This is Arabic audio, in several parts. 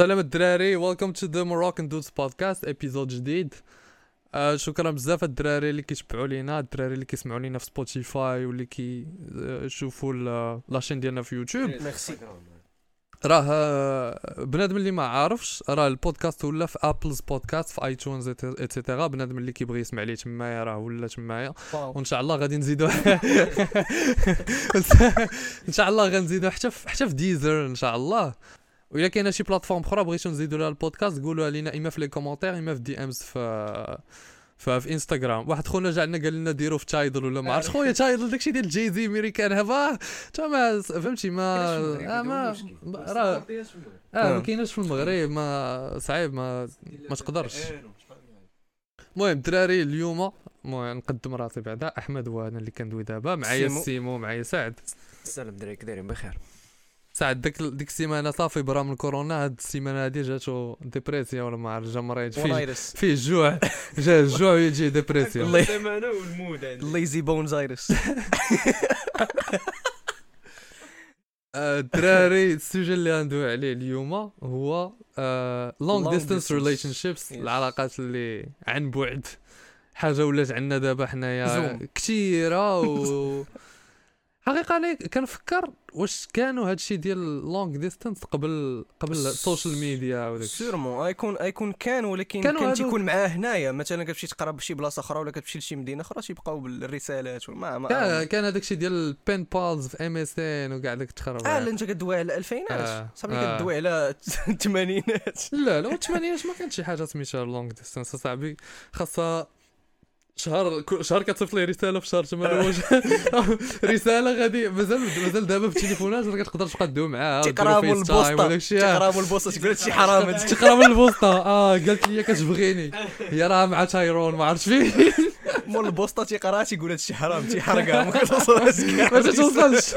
سلام الدراري welcome to The Moroccan Dudes podcast épisode جديد آه شكرا بزاف الدراري اللي كيتبعوا لينا الدراري اللي كيسمعوا لينا في سبوتيفاي واللي كيشوفوا la chaîne ديالنا في يوتيوب ميرسي راه بنادم اللي ما عارفش راه البودكاست ولا في Apple Podcasts في iTunes et cetera بنادم اللي كيبغي يسمع ليه تمايا راه ولا تمايا وان شاء الله غادي نزيدو ان شاء الله غنزيدو حتى في حتى في Deezer ان شاء الله وإلا كاينة شي plateforme أخرى بغيتو نزيدو لها البودكاست قولوها لينا اما في les commentaires اما في DMs في في, انستغرام واحد خونا جا عندنا قال لنا ديروا في Tidal ولا ما عرفتش خويا Tidal داكشي ديال Jay-Z ميريكان هذا تا ما فهمتي ما آه ما راه آه ما كايناش في المغرب ما صعيب ما ما تقدرش المهم الدراري اليوم المهم نقدم راسي بعدا احمد هو أنا اللي كندوي دابا معايا سيمو. معايا سعد السلام دراري دايرين بخير سعد ديك ديك السيمانة صافي برا من كورونا هاد السيمانة هادي جاتو ديبريسيا ولا ما عرفت جا مريض فيه فيه الجوع جا الجوع ويجي ديبريسيا السيمانة والمود عندي. ليزي بونز ايرس الدراري السوجي اللي غندوي عليه اليوم هو لونج Long ديستانس distance. ريليشن شيبس. العلاقات اللي عن بعد. حاجة ولات عندنا دابا حنايا. كثيره و حقيقة أنا كنفكر واش كانوا هادشي ديال لونج ديستانس قبل قبل السوشيال ميديا وداك. سيرمون ايكون ايكون كان ولكن كان هادو- تيكون معاه هنايا مثلا كتمشي تقرا بشي بلاصة أخرى ولا كتمشي لشي مدينة أخرى تيبقاو بالرسالات وما ما كان كان هذاك الشيء ديال البين بالز في ام اس ان وكاع داك التخرب آه لا أنت كدوي على الألفينات آه. صافي آه. كدوي على الثمانينات لا لا الثمانينات ما كانت شي حاجة سميتها لونج ديستانس صاحبي خاصها شهر شهر كتصيفط لي رسالة في شهر ثمانية رسالة غادي مازال مازال دابا في التليفونات كتقدر تبقى تدوي معاها من FaceTime البوسطة. من البوسطة تقول هادشي حرام تقرا من البوسطة. آه قالت لي كتبغيني هي راه مع تايرون ما عرفتش فين. مول البوسطة تيقرا تيقول هادشي حرام تيحرقها ما كتوصلش ما توصلش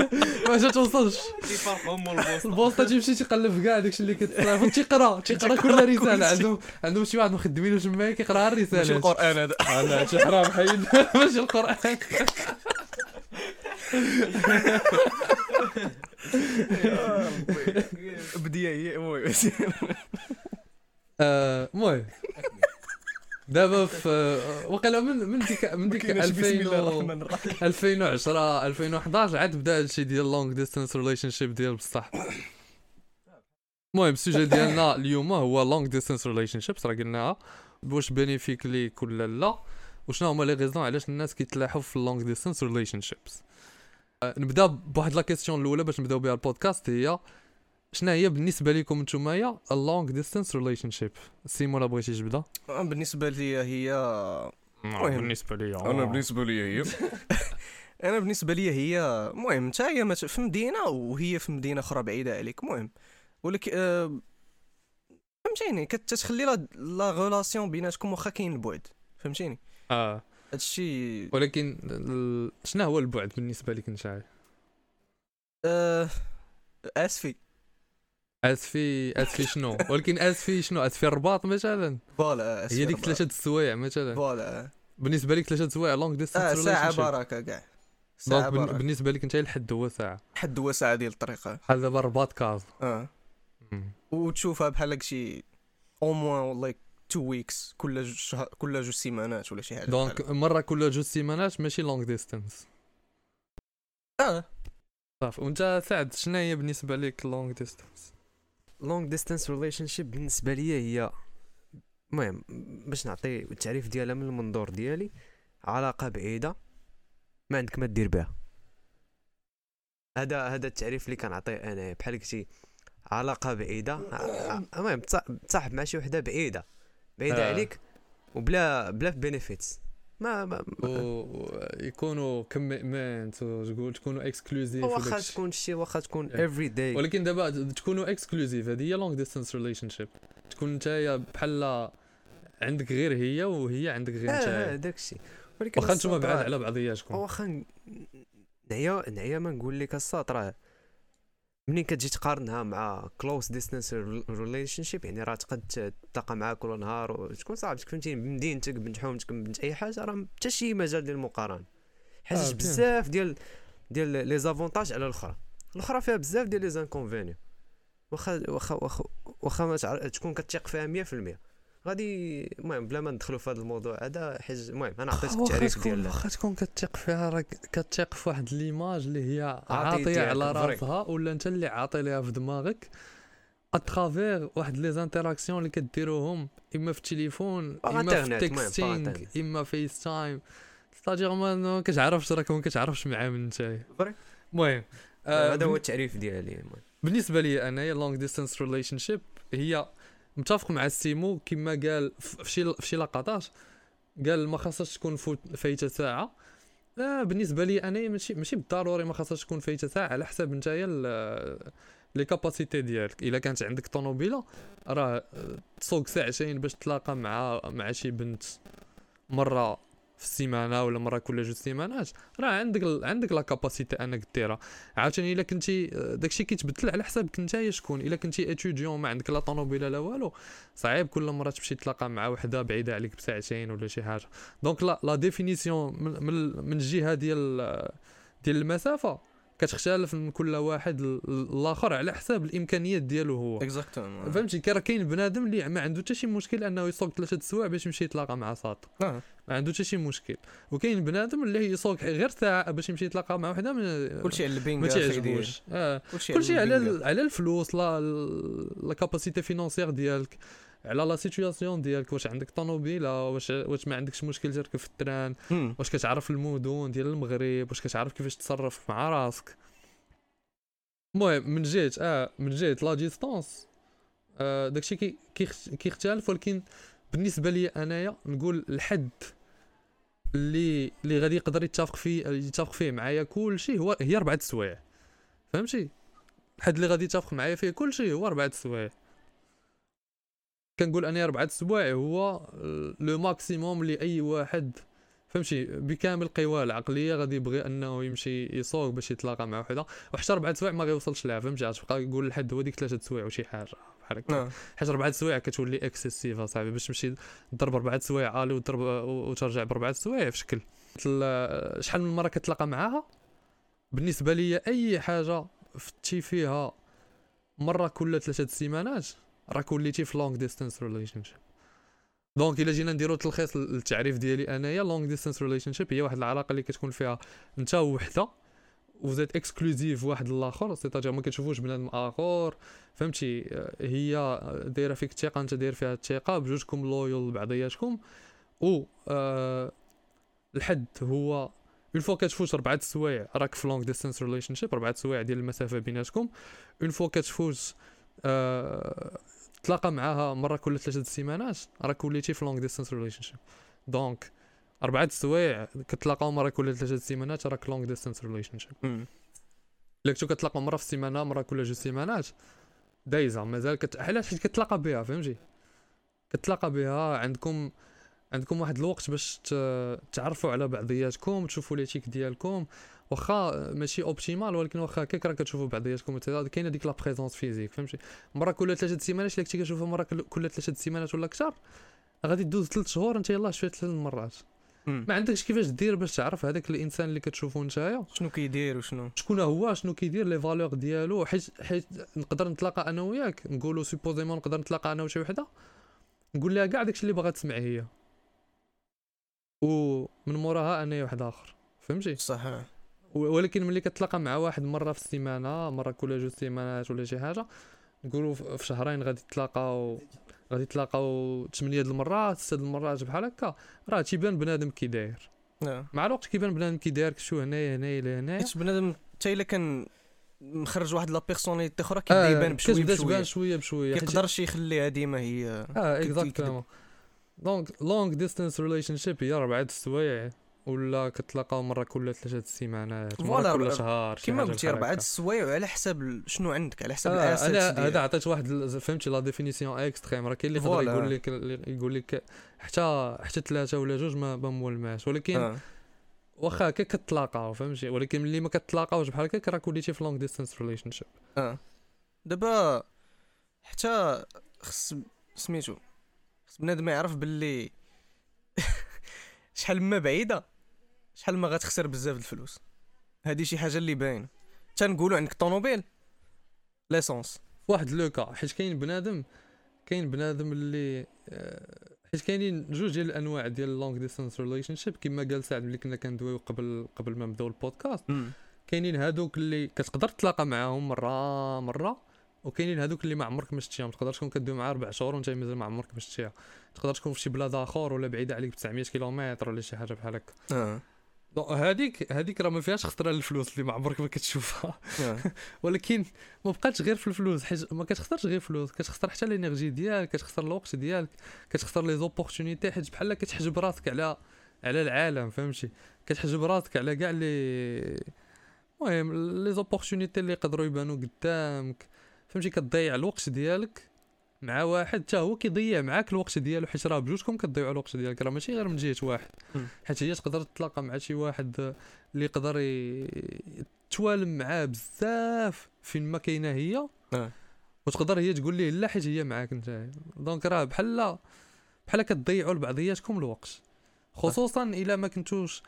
ما توصلش. تيفرقهم البوسطة. تيمشي تيقلب في كاع داكشي اللي كتصيفط. تيقرا تيقرا كل رسالة. عندهم عندهم شي واحد مخدمين تما كيقرأ الرسالة. ماشي القرآن هذا. أنا هادشي حرام حيد. ماشي القرآن. بديه هي المهم المهم دابا في وقيلا من من ديك من ديك كاينش بسم 2000 الله و- الرحمن الرحيم. 2010 2011 عاد بدا هادشي ديال لونج ديستانس ريليشن شيب ديال بصح. المهم السوجي ديالنا اليوم هو لونج ديستانس ريليشن شيبس راه قلناها. واش بينيفيك ليك ولا لا وشنو هما لي غيزون علاش الناس كيتلاحوا في اللونج ديستانس ريليشن شيبس نبدا بواحد la question الأولى باش نبداو بها البودكاست هي شنو هي بالنسبة لكم نتوما ال long distance relationship سيمو لا بغيتي تبدا آه، بالنسبة لي هي المهم. بالنسبة لي أنا بالنسبة لي هي. أنا بالنسبة لي هي المهم انت هي في مدينة وهي في مدينة أخرى بعيدة عليك المهم ولكن آه، فهمتيني؟ كتخلي la la relation بيناتكم واخا كاين البعد. فهمتيني؟ آه. هادشي ولكن ال- شنو هو البعد بالنسبة لك انت آه، آسفي. اسفي اسفي شنو؟ ولكن اسفي شنو؟ اسفي الرباط مثلا؟ voilà هي ديك. ثلاثة السوايع مثلا. voilà. بالنسبة لك ثلاثة السوايع long آه distance ساعة بركه كاع. donc بن- بالنسبة لك أنت الحد هو ساعة. حد هو ساعة ديال الطريقة. بحال دابا الرباط كازا آه. وتشوفها بحال شي au moins like two weeks كل شهر كل جوج سيمانات ولا شي حاجة donc مرة كل جوج سيمانات ماشي long distance. آه. صافي. وأنت سعد شنو هي بالنسبة لك long distance long distance relationship بالنسبة لي هي المهم باش نعطي التعريف ديالها من المنظور ديالي علاقة بعيدة ما عندك ما دير بها. هذا هذا التعريف اللي كنعطيه أنا بحال قلتي علاقة بعيدة المهم تصا- تصاحب مع شي وحدة بعيدة. بعيدة آه. عليك وبلا بلا benefits ما, ما ويكونوا commitment تقول تكونوا exclusive واخا تكون شي واخا تكون. every day ولكن دابا تكونوا exclusive هذه هي long distance relationship تكون نتايا بحال عندك غير هي وهي عندك غير آه نتايا داكشي. ولكن واخا نتوما بعاد على بعضياتكم. واخا نعيا نعيا ما نقول لك الساط راه منين كتجي تقارنها مع close distance relationship يعني راه تقد تلقى معاه كل نهار وتكون صاحبتك فهمتيني بمدينتك بنت حومتك بنت أي حاجة راه حتى شي مجال ديال المقارنة. آه، حاجة bien. بزاف ديال ديال les avantages على الأخرى. الأخرى فيها بزاف ديال les inconvénients. واخا واخا واخا ما تكون كتثيق فيها 100% غادي المهم بلا ما ندخلوا في هذا الموضوع هذا حيت المهم أنا عطيتك التعريف ديال واخا تكون كتثق فيها راك كتثق في واحد l'image اللي هي عاطي عاطية على. راسها ولا أنت اللي عاطي ليها في دماغك à travers واحد les interactions اللي كديروهم إما في التليفون إما في ال texting. إما FaceTime c'est-à-dire ما كتعرفش راك ما كتعرفش معاه من vrai. المهم آه، هذا هو التعريف ديالي بالنسبة لي انايا long distance relationship هي متفق مع السيمو كما قال في شي لقطات قال ما خاصهاش تكون فايتة ساعة. آه بالنسبة لي أنا ماشي ماشي بالضروري ما خاصهاش تكون فايتة ساعة على حسب نتايا les capacités ديالك. إلا كانت عندك طوموبيله راه آه، تسوق ساعتين باش تلاقى مع مع شي بنت. مرة في السيمانة ولا مرة كل جوج سيمانات؟ راه عندك ال- عندك la capacité انك ديرها. عاوتاني إلا كنتي داكشي كيتبدل على حسابك نتايا شكون؟ إلا كنتي étudiant ما عندك لا طوموبيله لا والو. صعيب كل مرة تمشي تلاقى مع وحدة بعيدة عليك بساعتين ولا شي حاجة. donc la la définition من, من الجهة ديال ديال المسافة. كتختلف من كل واحد الآخر على حساب الإمكانيات ديالو هو. exactement فهمتي؟ كي راه كاين بنادم اللي ما عنده حتى شي مشكل أنه يسوق ثلاثة سوايع باش يمشي يتلاقى مع ساط آه. ما عنده حتى شي مشكل. وكاين بنادم اللي يسوق غير ساعة باش يمشي يتلاقى مع وحدة من كلشي على البينغ ما أخي تعجبوش آه. كلشي على على الفلوس la la capacité financière ديالك. على la situation ديالك واش عندك طوموبيله واش واش ما عندكش مشكل تركب في ال train. واش كتعرف المدن ديال المغرب واش كتعرف كيفاش تتصرف مع راسك. المهم من جهة آه من جهة la distance آه داكشي كي كيخ- كيختلف ولكن بالنسبة لي أنايا نقول الحد اللي اللي غادي يقدر يتفق فيه يتفق فيه معايا كل شيء هو هي أربعة سوايع. فهمتي؟ الحد اللي غادي يتفق معايا فيه كل شيء هو أربعة سوايع. كنقول أني اربعه سوايع هو le maximum اللي اي واحد. فهمتي؟ بكامل قواه العقلية غادي يبغي أنه يمشي يسوق باش يتلاقى مع وحدة. وحتى اربعه سوايع ما غيوصلش لها فهمتي؟ غتبقى يقول الحد هو ديك ثلاثة سوايع وشي حاجة بحال هكا. آه. حيت اربعه سوايع كتولي excessive أصاحبي باش تمشي تضرب اربعه سوايع الي وتضرب وترجع باربعه سوايع في شكل شحال من مرة كتلاقى معاها؟ بالنسبة لي أي حاجة فتي فيها مرة كل ثلاثة سيمانات. راك وليتي في long distance relationship donc إلا جينا نديرو تلخيص للتعريف ديالي أنايا long distance relationship هي واحد العلاقة اللي كتكون فيها انت وحدة وزيت exclusive واحد الآخر c'est-à-dire ما كتشوفوش بنادم آخر فهمتي؟ هي دايرة فيك الثقة أنت داير فيها الثقة بجوجكم loyal لبعضياتكم و آه الحد هو une fois كتفوت أربعة سوايع راك في long distance relationship أربعة سوايع ديال المسافة بيناتكم une fois كتفوت آه تلاقى معاها مرة كل ثلاثة سيمانات. راك وليتي في long distance relationship donc أربعة سوايع كتلاقاو مرة كل ثلاثة سيمانات راك long distance relationship. الا كنتو كتلاقاو مرة في السيمانه مرة كل جوج سيمانات. دايزة مازال كت... علاش؟ حيت كتلاقى بها فهمتي؟ كتلاقى بها عندكم عندكم واحد الوقت باش ت... تعرفوا على بعضياتكم تشوفوا l'éthique ديالكم. واخا ماشي optimal ولكن واخا هكاك راه كتشوفوا بعضياتكم كاينة ديك la présence physique فهمتي؟ مرة كل ثلاثة semaines ات إلا كنتي كتشوفها مرة كل- ثلاثة semaines ات ولا أكثر غادي دوز ثلاث شهور انت يلاه شفت ثلاث مرات. ما عندكش كيفاش دير باش تعرف هذاك الإنسان اللي كتشوفو نتايا؟ شنو كيدير وشنو؟ شكون هو؟ شنو كيدير؟ les valeurs ديالو؟ حيت حيت نقدر نتلاقى أنا وياك؟ نقولوا supposément نقدر نتلاقى أنا وشي وحدة؟ نقول لها كاع داكشي اللي باغا تسمع هي. ومن موراها أنا واحد آخر. فهمتي؟ صح. و- ولكن ملي كتلاقى مع واحد مرة في السيمانة مرة كل جوج سيمانات ولا شي حاجة نقولوا في شهرين غادي تلاقاو غادي تلاقاو 8 د المرات 6 د المرات بحال هكا. راه تيبان بنادم كي داير. آه. مع الوقت كيبان بنادم كي داير شو هنايا هنايا لهنايا حيت بنادم حتى إلا كان مخرج واحد la personnalité أخرى كيبدا يبان بشوية. كتبدا تبان شوية بشوية. كيقدرش يخليها ديما هي آه exactement donc long distance relationship هي اربعه السوايع. ولا كتلاقاو مرة كل ثلاثة سيمانات voilà، مره كل شهر كما قلتي اربعه. السوايع على حسب شنو عندك على حسب آه الاساس أنا هذا. عطيت واحد فهمتي la définition extrême راه كاين اللي يقدر. يقول لك يقول لك حتى حتى ثلاثة ولا جوج ما ما مولماش ولكن آه. واخا هكا كتلاقاو فهمتي ولكن ملي ما كتلاقاوش بحال هكاك راك وليتي في long distance relationship آه دابا حتى خص سميتو خص بنادم يعرف باللي شحال ما بعيدة شحال ما غتخسر بزاف د الفلوس. هادي شي حاجة اللي باينة. تنقولوا عندك طوموبيل. l'essence. واحد لوكا. حيت كاين بنادم كاين بنادم اللي آه، حيت كاينين جوج ديال الأنواع ديال long distance relationship كما قال سعد ملي كنا كندويو قبل قبل ما نبداو البودكاست. كاينين هادوك اللي كتقدر تتلاقى معاهم مرة مرة وكاينين هادوك اللي ما عمرك ما شفتيهم تقدر تكون كدوي معاه ربع شهور وانت مازال ما عمرك ما شفتيها تقدر تكون في شي بلاد آخر ولا بعيدة عليك ب 900 كيلومتر ولا شي حاجة بحال هكا. donc هذيك هذيك راه ما فيهاش خطرة للفلوس اللي ما عمرك ما كتشوفها. آه. ولكن ما بقاتش غير في الفلوس حيت ما كتخسرش غير فلوس كتخسر حتى ال énergie ديالك كتخسر الوقت ديالك كتخسر les opportunités حيت بحال كتحجب راسك على على العالم فهمتي؟ كتحجب راسك على كاع لي المهم لي زوبورتونيتي اللي يقدروا يبانوا قدامك فهمتي؟ كتضيع الوقت ديالك مع واحد حتى هو كيضيع معاك الوقت ديالو حيت راه بجوجكم كتضيعوا الوقت ديالك راه ماشي غير من جهة واحد. حيت هي تقدر تتلاقى مع شي واحد اللي يقدر ي- توالم معاه بزاف فين ما كاينة هي آه. وتقدر هي تقول ليه لا حيت هي معاك انت donc راه بحال بحال كتضيعوا لبعضياتكم الوقت خصوصا إلا ما كنتوش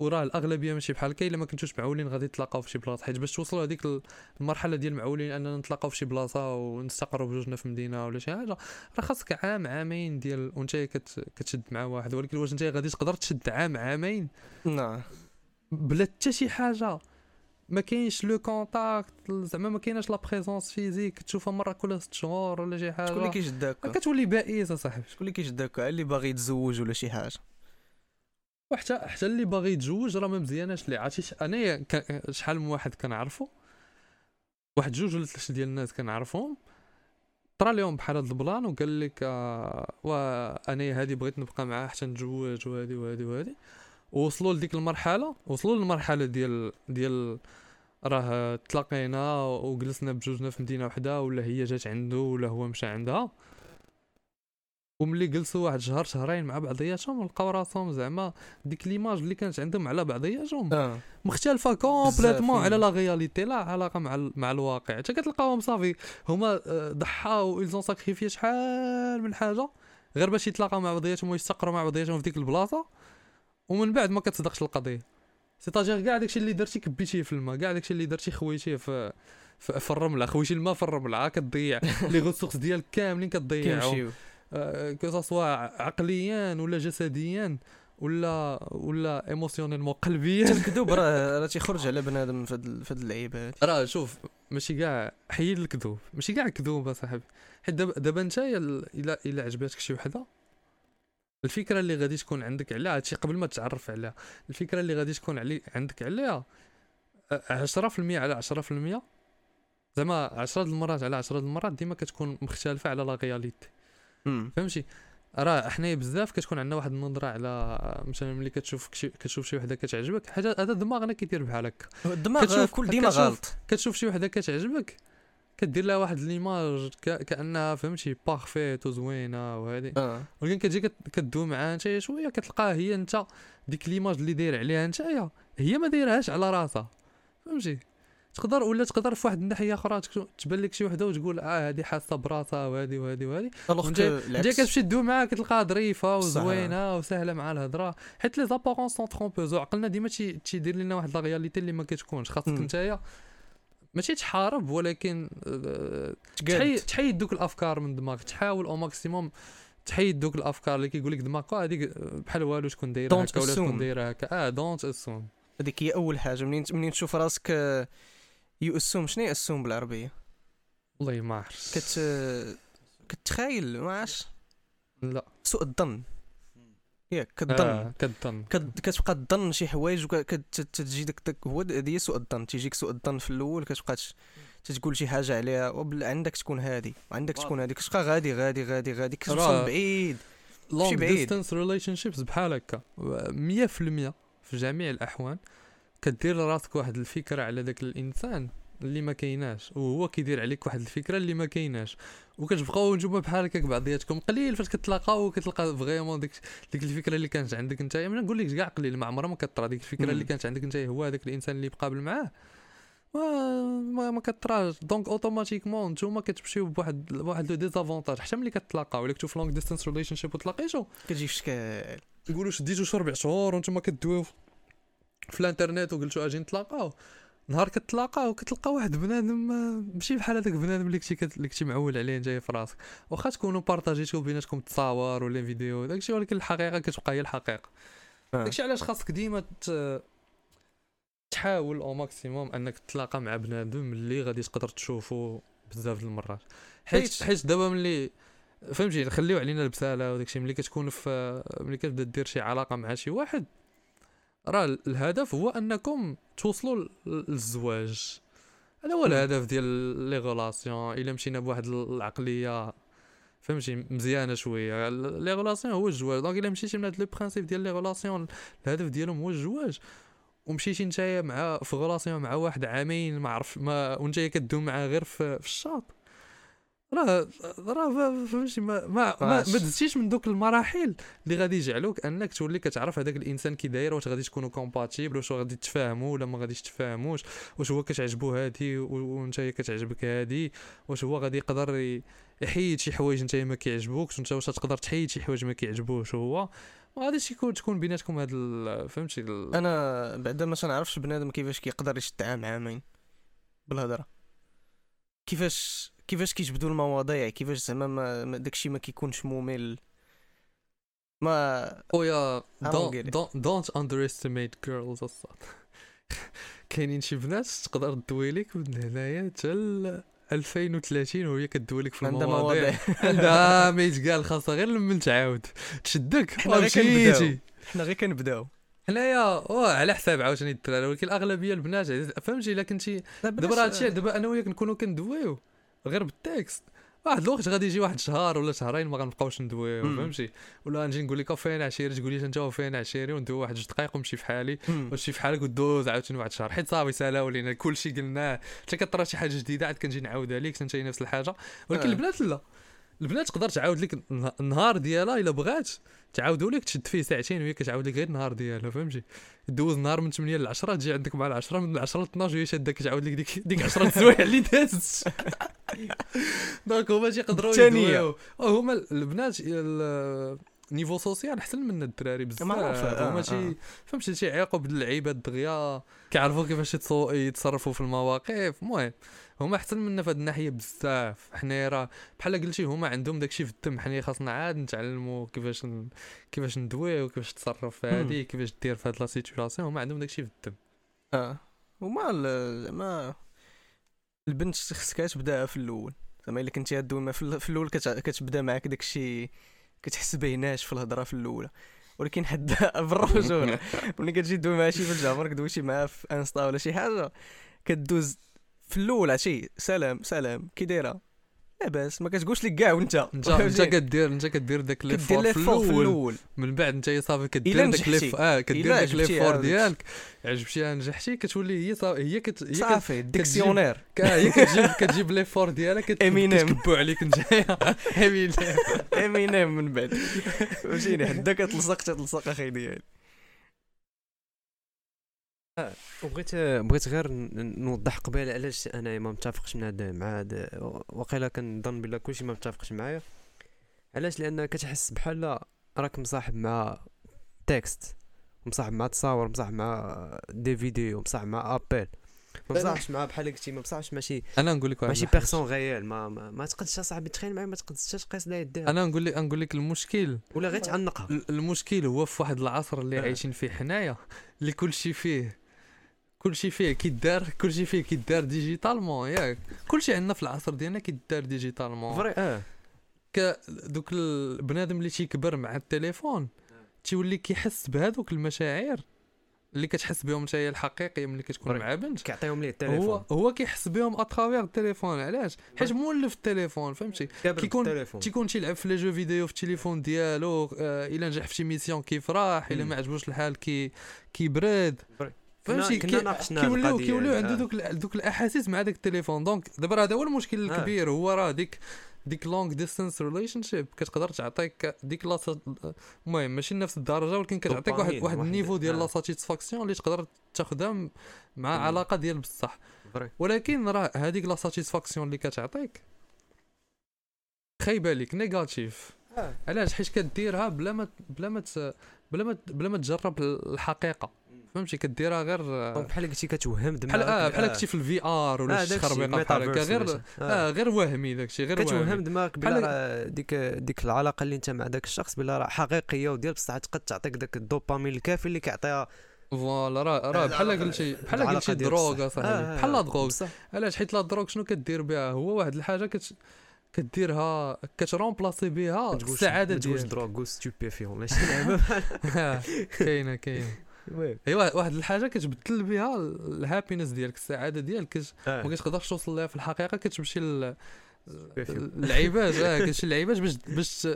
وراه الأغلبية ماشي بحال هكا إلا ما كنتوش معولين غادي تلاقاو في شي بلاصة. حيت باش توصلوا هذيك المرحلة ديال معولين أننا نتلاقاو في شي بلاصة ونستقروا بجوجنا في مدينة ولا شي حاجة راه خاصك عام عامين ديال وانت كت كتشد مع واحد. ولكن واش انت غادي تقدر تشد عام عامين؟ نعم. بلا حتى شي حاجة. ما كاينش le contact زعما ما كايناش la présence physique تشوفها مرة كل ست شهور ولا شي شكون اللي حاجة كيشد هكا كتولي بائس أصاحبي. شكون اللي كيشد هكا اللي باغي يتزوج ولا شي حاجة. وحتى حتى اللي باغي يتزوج راه ما مزياناش ليه. عرفتي أنايا شحال من واحد كنعرفو؟ واحد جوج ولا ثلاثة ديال الناس كنعرفهم طرا لهم بحال هاد البلان وقال لك آه وانايا هادي بغيت نبقى معاها حتى نتزوج وهادي وهادي وهادي. ووصلوا لديك المرحلة وصلوا للمرحلة ديال ديال راه تلاقينا وجلسنا بجوجنا في مدينة وحدة ولا هي جات عنده ولا هو مشى عندها. وملي جلسوا واحد شهر شهرين مع بعضياتهم لقاو راسهم زعما ديك l'image اللي كانت عندهم على بعضياتهم. آه. مختلفة complètement. على la réalité لا علاقة مع ال- مع الواقع. حتى كتلقاهم صافي هما آه، ضحاو ils ont sacrifié شحال من حاجة. غير باش يتلاقاو مع بعضياتهم ويستقروا مع بعضياتهم في ديك البلاصة. ومن بعد ما كتصدقش القضية. c'est-à-dire كاع داكشي اللي درتي كبيتيه في الماء كاع داكشي اللي درتي خويتيه في في الرملة. خويتي الماء في الرملة كتضيع les ressources ديالك كاملين كتضيعهم que ce soit عقليا ولا جسديا ولا ولا émotionnellement قلبيا حتى الكذوب راه راه تيخرج على بنادم في هاد اللعيبه هادي راه شوف ماشي كاع حيد الكذوب ماشي كاع كذوب أصاحبي. حيت دابا دابا انت إلا إلا عجباتك شي وحدة الفكرة اللي غادي تكون عندك عليها هادشي قبل ما تتعرف عليها الفكرة اللي غادي تكون علي عندك عليها أ- 10% على 10% زعما 10 د المرات على 10 د المرات ديما كتكون مختلفة على la réalité. فهمتي؟ راه حنايا بزاف كتكون عندنا واحد النظرة على مثلا ملي كتشوف كتشوف شي وحدة كتعجبك حاجة هذا دماغنا كيدير بحال هكا الدماغ كتشوف- كل ديما غلط. كتشوف شي وحدة كتعجبك كدير لها واحد l'image كأنها فهمتي parfaite وزوينة وهذه. آه. ولكن كتجي كت- كدوي معاها انت شوية كتلقاها هي أنت ديك l'image اللي داير عليها نتايا هي ما دايرهاش على راسها. فهمتي؟ تقدر ولا تقدر في واحد الناحية أخرى تبان لك شي وحدة وتقول آه هذه حاسة براسها وهذه وهذه وهذه جاي كتمشي تدوي معاها كتلقاها ظريفة. وزوينة وسهلة مع الهضرة. حيت les apparences sont trompeuses عقلنا ديما تي- تيدير لنا واحد la réalité اللي ما كتكونش. خاصك. نتايا ماشي تحارب ولكن آه،. تحيد تحيد دوك الأفكار من دماغك. تحاول au maximum تحيد دوك الأفكار اللي كيقول لك دماغك آه، هذيك بحال والو شكون دايره هكا ولا. شكون دايره هكا. آه don't assume هذيك هي أول حاجة. منين منين تشوف راسك يو اسوم شنو هي اسوم بالعربية؟ والله ما عرفت كت كتخايل ما عرفتش لا. سوء الظن. ياك كتظن. آه كتظن. كت- كتبقى تظن شي حوايج وكتجي داك داك هو هذه سوء الظن. تيجيك سوء الظن في الأول كتبقى تتقول شي حاجة عليها عندك تكون هادي وعندك تكون هادي. كتبقى غادي غادي غادي غادي. كتوصل بعيد. long. distance relationships بحال هكا. 100% في جميع الأحوال كدير لراسك واحد الفكرة على ذاك الإنسان اللي ما كايناش وهو كيدير عليك واحد الفكرة اللي ما كايناش. وكتبقاو نتوما بحال هكاك بعضياتكم قليل فاش كتلاقاو وكتلقى vraiment ديك ديك الفكرة اللي كانت عندك انت ما نقول لك كاع قليل ما عمرها ما كطرا. ديك الفكرة. اللي كانت عندك انت هو هذاك الإنسان اللي مقابل معاه ما ما, ما كطراش. donc automatiquement نتوما كتمشيو بواحد بواحد le désavantage. حتى ملي كتلاقاو ولا كنتو في long distance relationship وتلاقيتو كتجي في شكال نقولوا شديتو شي ربع شهور وأنتم كدويو. في الانترنت وقلتوا أجي نتلاقاو. نهار كتلاقاه وكتلقى واحد بنادم آه، ماشي بحال هذاك بنادم اللي كنتي كت- اللي كنتي معول عليه جاي في راسك. واخا تكونوا partagé يتو بيناتكم التصاور ولا فيديو داكشي ولكن الحقيقة كتبقى هي الحقيقة. آه. داكشي علاش خاصك ديما تحاول au maximum أنك تتلاقى مع بنادم اللي غادي تقدر تشوفو بزاف د المرات. حيت حيت- حيت دابا ملي فهمتي؟ نخليو علينا البسالة وداكشي. ملي كتكون في ملي كتبدا دير شي علاقة مع شي واحد راه الهدف هو أنكم توصلوا لل- للزواج. هذا هو. الهدف ديال لي غولاسيون. إلا مشينا بواحد العقلية فهمتي مزيانة شوية. les relations هو الزواج. donc إلا مشيتي من هاد le principe ديال les relations الهدف ديالهم هو الزواج. ومشيتي نتايا مع في relation مع واحد عامين ما عرف ما وانت كدوم معاه غير في, في الشاط. راه راه فهمتي ما ما ما, دزتيش من دوك المراحل اللي غادي يجعلوك أنك تولي كتعرف هذاك الإنسان كي داير واش غادي تكونوا compatible واش غادي تفاهموا ولا ما غاديش تفاهموش واش هو كتعجبو هادي وانت كتعجبك هادي واش هو غادي يقدر يحيد شي حوايج انت ما كيعجبوكش وانت واش تقدر تحيد شي حوايج ما كيعجبوش هو ما غاديش يكون تكون بيناتكم هاد فهمتي ال- أنا بعدا ما تنعرفش بنادم كيفاش كيقدر يشد عام عامين بالهضرة. كيفاش كيفاش كيجبدوا المواضيع كيفاش زعما ما داكشي ما كيكونش ممل. ما خويا don't, don't underestimate girls الصاد كاينين شي بنات تقدر تدوي لك من هنايا حتى ل 2030 وهي كدوي لك في عندها المواضيع. مواضيع. عندها ما يتقال خاصها غير لما تعاود. تشدك. حنا غير كنبداو. حنا غير كنبداو. حنايا على حساب عاوتاني الدراري ولكن الأغلبية البنات فهمتي إلا كنتي دابا راه هادشي دابا أنا وياك نكونوا كندويو. غير بال text. واحد الوقت غادي يجي واحد شهر ولا شهرين ما غنبقاوش ندويو. فهمتي؟ ولا نجي نقول لك فين عشيري؟ تقول لي أنت وفين عشيري؟ وندوي واحد جوج دقائق ونمشي في حالي. وتمشي في حالك ودوز عاوتاني واحد الشهر حيت صافي سالاو لينا كلشي قلناه. حتى كطرا شي حاجة جديدة عاد كنجي نعاودها لك انت نفس الحاجة. ولكن آه. البنات لا. البنات تقدر تعاود لك النه- النهار ديالها إلا بغات. تعاودوا لك تشد فيه ساعتين وهي كتعاود لك غير النهار ديالها فهمتي؟ دوز نهار من 8 ل 10 تجي عندك مع ال 10 من 10 ل 12 وهي شادك تعاود لك ديك ديك 10 سوايع اللي دازت. donc هما تيقدروا الثانية. يدويو. هما البنات ال- niveau social أحسن من الدراري بزاف. آه، هما آه. تي فهمتي تيعيقوا باللعيبة دغيا كيعرفوا كيفاش يتصرفوا في المواقف. المهم هما احسن منا في هاد الناحية بزاف. حنايا راه بحال قلتي هما عندهم داكشي في الدم. حنايا خاصنا عاد نتعلموا كيفاش ن... كيفاش ندويو كيفاش تصرف في هادي كيفاش دير في هاد la situation. هما عندهم داكشي في الدم. آه. ال- زعما البنت خصك تبدا في الأول. زعما إلا كنتي غدوي مع في ال- في الأول كت- كتبدأ معاك داكشي كتحس به ناش في الهضرة في الاولى ولكن حد بالرجوله ملي كتجي دوي مع شي بنت عمرك دويتي معاه في Insta ولا شي حاجة كدوز في الأول عرفتي سلام سلام كي دايرة؟ لاباس ما كتقولش لك كاع وانت. انت انت كدير انت كدير داك لي فور في الأول. من بعد إنت صافي كدير داك لي آه كدير داك لي فور ديالك. عجبتيها نجحتي كتولي هي صافي هي كت صافي ديكسيونير. هي كتجيب كتجيب لي فور ديالها كت- Eminem. كتكبوا عليك نتايا امينيم امينيم من بعد. فهمتيني؟ حدا كتلصق تتلصق أخي ديالي. وبغيت بغيت غير نوضح قبيلة علاش أنا ما متفقش مع هاد مع هاد وقيلا كنظن بلا كلشي ما متفقش معايا. علاش؟ لأن كتحس بحال راك مصاحب مع text مصاحب مع تصاور مصاحب مع des vidéos مصاحب مع appel. ما مصاحبش مع بحال قلتي ما مصاحبش ماشي أنا نقول لك ماشي. personne réelle ما ما, ما تقدش أصاحبي تخيل معايا ما تقدش تقيس لها يديها. أنا نقول لك نقول لك المشكل. ولا غير تعنقها. ال- المشكل هو في واحد العصر اللي آه. عايشين فيه حنايا اللي كلشي فيه كلشي فيه كيدار كلشي فيه كيدار digitalement ياك كلشي عندنا في العصر ديالنا كيدار digitalement فري آه ك دوك البنادم اللي تيكبر مع التليفون تيولي كيحس بهذوك المشاعر اللي كتحس بهم نتايا الحقيقية ملي كتكون. مع بنت كيعطيهم ليه هو التليفون هو كيحس بهم à travers التليفون علاش حيت مولف التليفون فهمتي كيكون-. تيكون تيلعب في les jeux vidéo في التليفون ديالو آه إلا نجح في شي mission كيفرح إلا. ما عجبوش الحال كي كيبرد. فهمتي كيوليو كيوليو عنده آه. دوك دوك الأحاسيس مع داك التليفون donc دابا هذا هو المشكل آه. الكبير هو راه ديك ديك long distance relationship كتقدر تعطيك ديك لا المهم ماشي نفس الدرجة ولكن كتعطيك واحد واحد ال niveau ديال آه. la satisfaction اللي تقدر تاخذها مع مم. علاقة ديال بصح. ولكن راه هذيك la satisfaction اللي كتعطيك خايبة ليك négative علاش حيت كديرها بلا ما بلا ما بلا ما بلا ما تجرب الحقيقة فهمتي؟ كديرها غير بحال قلتي كتوهم دماغك بحال آه بحال آه. كنتي في ال VR ولا آه، شي خربيقه بحال هكا غير شي. آه غير وهمي داكشي غير كتوهم دماغك بلا ديك ديك العلاقة اللي انت مع داك الشخص بلا راه حقيقية وديال بصح تقد تعطيك داك الدوبامين الكافي اللي كيعطيها. voilà راه راه بحال قلتي بحال قلتي drogue. أصاحبي. آه، بحال لا آه، drogue. علاش؟ حيت la drogue شنو كدير بها هو؟ واحد الحاجة كت كديرها ك trومبلاسي بها السعادة ما تقولش ديالك. drogue stupéfiant ولا شي لعبة. كاينة كاينة. المهم ايوا واحد الحاجة كتبدل بها ال happiness ديالك السعادة ديالك آه. ما كتقدرش توصل لها في الحقيقة كتمشي. اللعيبات آه كتمشي اللعيبات باش باش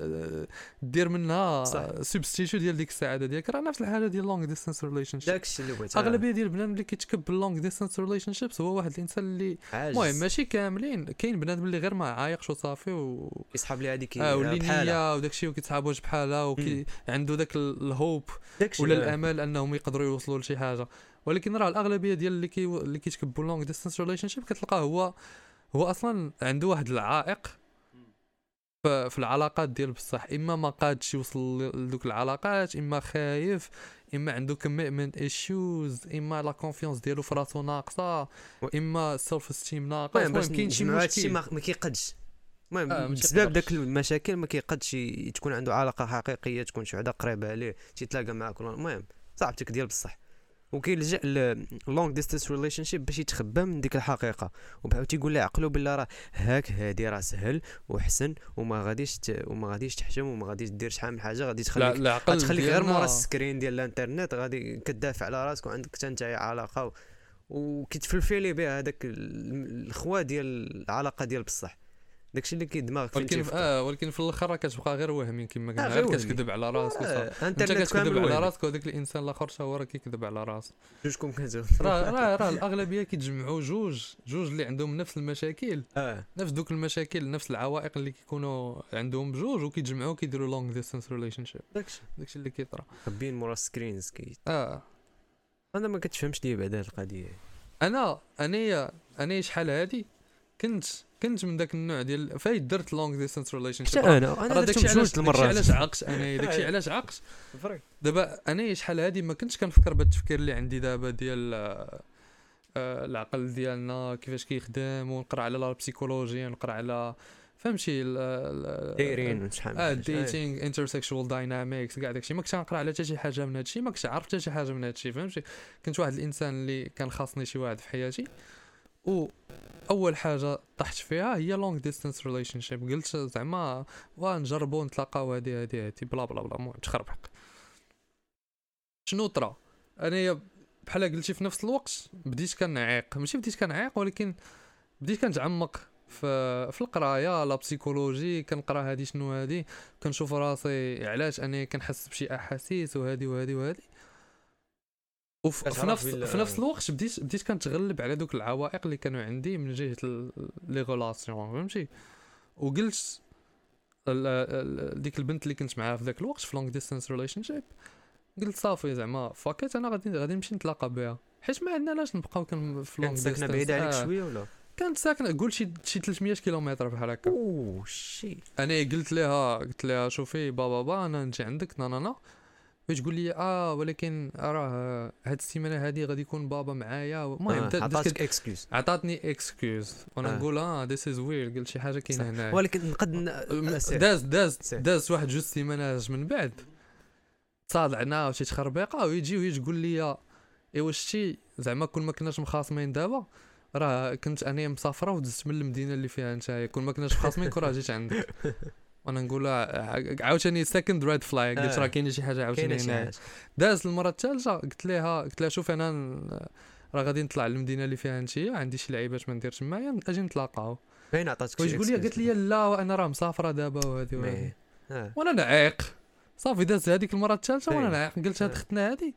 دير منها. substitut ديال ديك السعاده ديالك راه نفس الحاجة ديال long distance relationship داك الشيء اللي بغيت اغلبيه ديال البنات اللي كيتكب long distance relationships هو واحد الانسان اللي. المهم ماشي كاملين كاين بنادم اللي غير ما عايقش وصافي و يسحب لي هذيك آه واللي نيه وداك الشيء وكيتسحب واش بحالها وكي عنده داك ال- ال hope ولا الامل انهم يقدروا يوصلوا لشي حاجة ولكن راه الاغلبيه ديال اللي كي اللي كيتكبوا long distance relationship كتلقاه هو هو أصلا عنده واحد العائق في العلاقات ديال بصح. إما ما قادش يوصل لدوك العلاقات إما خايف إما عنده commitment issues إما la confiance ديالو في راسو ناقصة و- إما ال self esteem ناقص. المهم كاين شي مشكل. ما كيقدش. المهم آه، بسبب. داك المشاكل ما كيقدش تكون عنده علاقة حقيقية تكون شي وحده قريبه عليه تيتلاقى معاك المهم صاحبتك ديال بصح. وكيلجأ long distance relationship باش يتخبى من ديك الحقيقة. وبعاود تيقول لها عقلو بالله راه هاك هادي راه سهل وحسن وما غاديش. وما غاديش تحشم وما غاديش دير شحال من حاجة. غادي لا تخليك العقل غتخليك غير مورا ال screen ديال الانترنت. غادي كتدافع على راسك وعندك حتى انت علاقة و... وكت fill-ي بها هذاك ال- الخوا ديال العلاقة ديال بصح. داكشي اللي كي دماغك فين ولكن. آه ولكن في الآخر راه كتبقى غير وهمي كما قلنا غير غير. كتكذب على راسك. آه، أنت كتكذب على. راسك وهذاك الإنسان الآخر حتى هو راه كيكذب على راسه. جوجكم كتب راه راه راه الأغلبية كيتجمعوا جوج. جوج اللي عندهم نفس المشاكل. آه. نفس دوك المشاكل نفس العوائق اللي كيكونوا عندهم بجوج وكيتجمعوا كيديروا long distance relationship داكشي. داكشي اللي كيطرا. مخبيين مورا ال screens كي. آه. أنا ما كتفهمش ليا بعد هاد القضية. أنا انايا أنايا شحال هادي؟ كنت كنت من داك النوع ديال فايت درت long distance relationship حتى أنا أنا علاش داكشي المرات. علاش عقت انايا داكشي علاش عقت دابا انايا شحال هادي ما كنتش كنفكر بهاد التفكير اللي عندي دابا ديال آه، آه، العقل ديالنا كيفاش كيخدم ونقرا على la psychologie ونقرا على فهمتي دايرين شحال آه. dating intersexual dynamics كاع داكشي. ما كنتش نقرا على حتى شي حاجة من هادشي ما كنتش عارف حتى شي حاجة من هادشي فهمتي؟ كنت واحد الإنسان اللي كان خاصني شي واحد في حياتي. و أول حاجة طحت فيها هي long distance relationship قلت زعما ونجربوا نتلاقاو هادي هادي هادي bla bla bla المهم تخربق. شنو طرا؟ انايا بحال قلتي في نفس الوقت بديت كنعيق. ماشي بديت كنعيق ولكن بديت كنتعمق في في القراية la psychologie كنقرا هادي شنو هادي كنشوف راسي علاش أنا كنحس بشي أحاسيس وهادي وهادي وهادي. وفي نفس بال- في نفس الوقت بديت بديت كنتغلب على دوك العوائق اللي كانوا عندي من جهة les relations فهمتي؟ وقلت ديك البنت اللي كنت معاها في ذاك الوقت في long distance relationship قلت صافي زعما فكيت أنا غادي غادي نمشي نتلاقى بها. حيت ما عندنا علاش نبقاو كن في long كانت ساكنة بعيدة عليك شوية ولا؟ كانت ساكنة قول شي شي 300 كيلومتر بحال هكا. أوه شي أنا قلت لها قلت لها شوفي بابا بابا أنا نجي عندك نا نا. نا تقول لي آه ولكن راه هاد السيمانة هادي غادي يكون بابا معايا المهم آه، عطاتك كت- excuse عطاتني excuse وأنا آه. نقول آه this is weird قلت شي حاجة كاينة. هنا ولكن نقد سير. داز داز. داز واحد جوج سيمانات من بعد تصدعنا وشي تخربيقه ويجي وهي تقول لي إي واش شتي زعما كون ما كناش مخاصمين دابا راه كنت أنا مسافرة ودزت من المدينة اللي فيها نتايا كون ما كناش مخاصمين كون راه جيت عندك وأنا نقول عاوتاني second red flag قلت آه. راه كاينة شي حاجة عاوتاني هنا داز المرة الثالثه قلت لها قلت لها شوف أنا راه غادي نطلع للمدينة اللي فيها أنت عندي شي لعيبات ما نديرش معايا أجي نتلاقاو باين عطاتك شي تقول لي. قالت لي لا وأنا راه مسافرة دابا وهذه وهذه آه. وأنا نعيق صافي داز هذيك المرة الثالثه وأنا. نعيق قلت هاد آه. ختنا هادي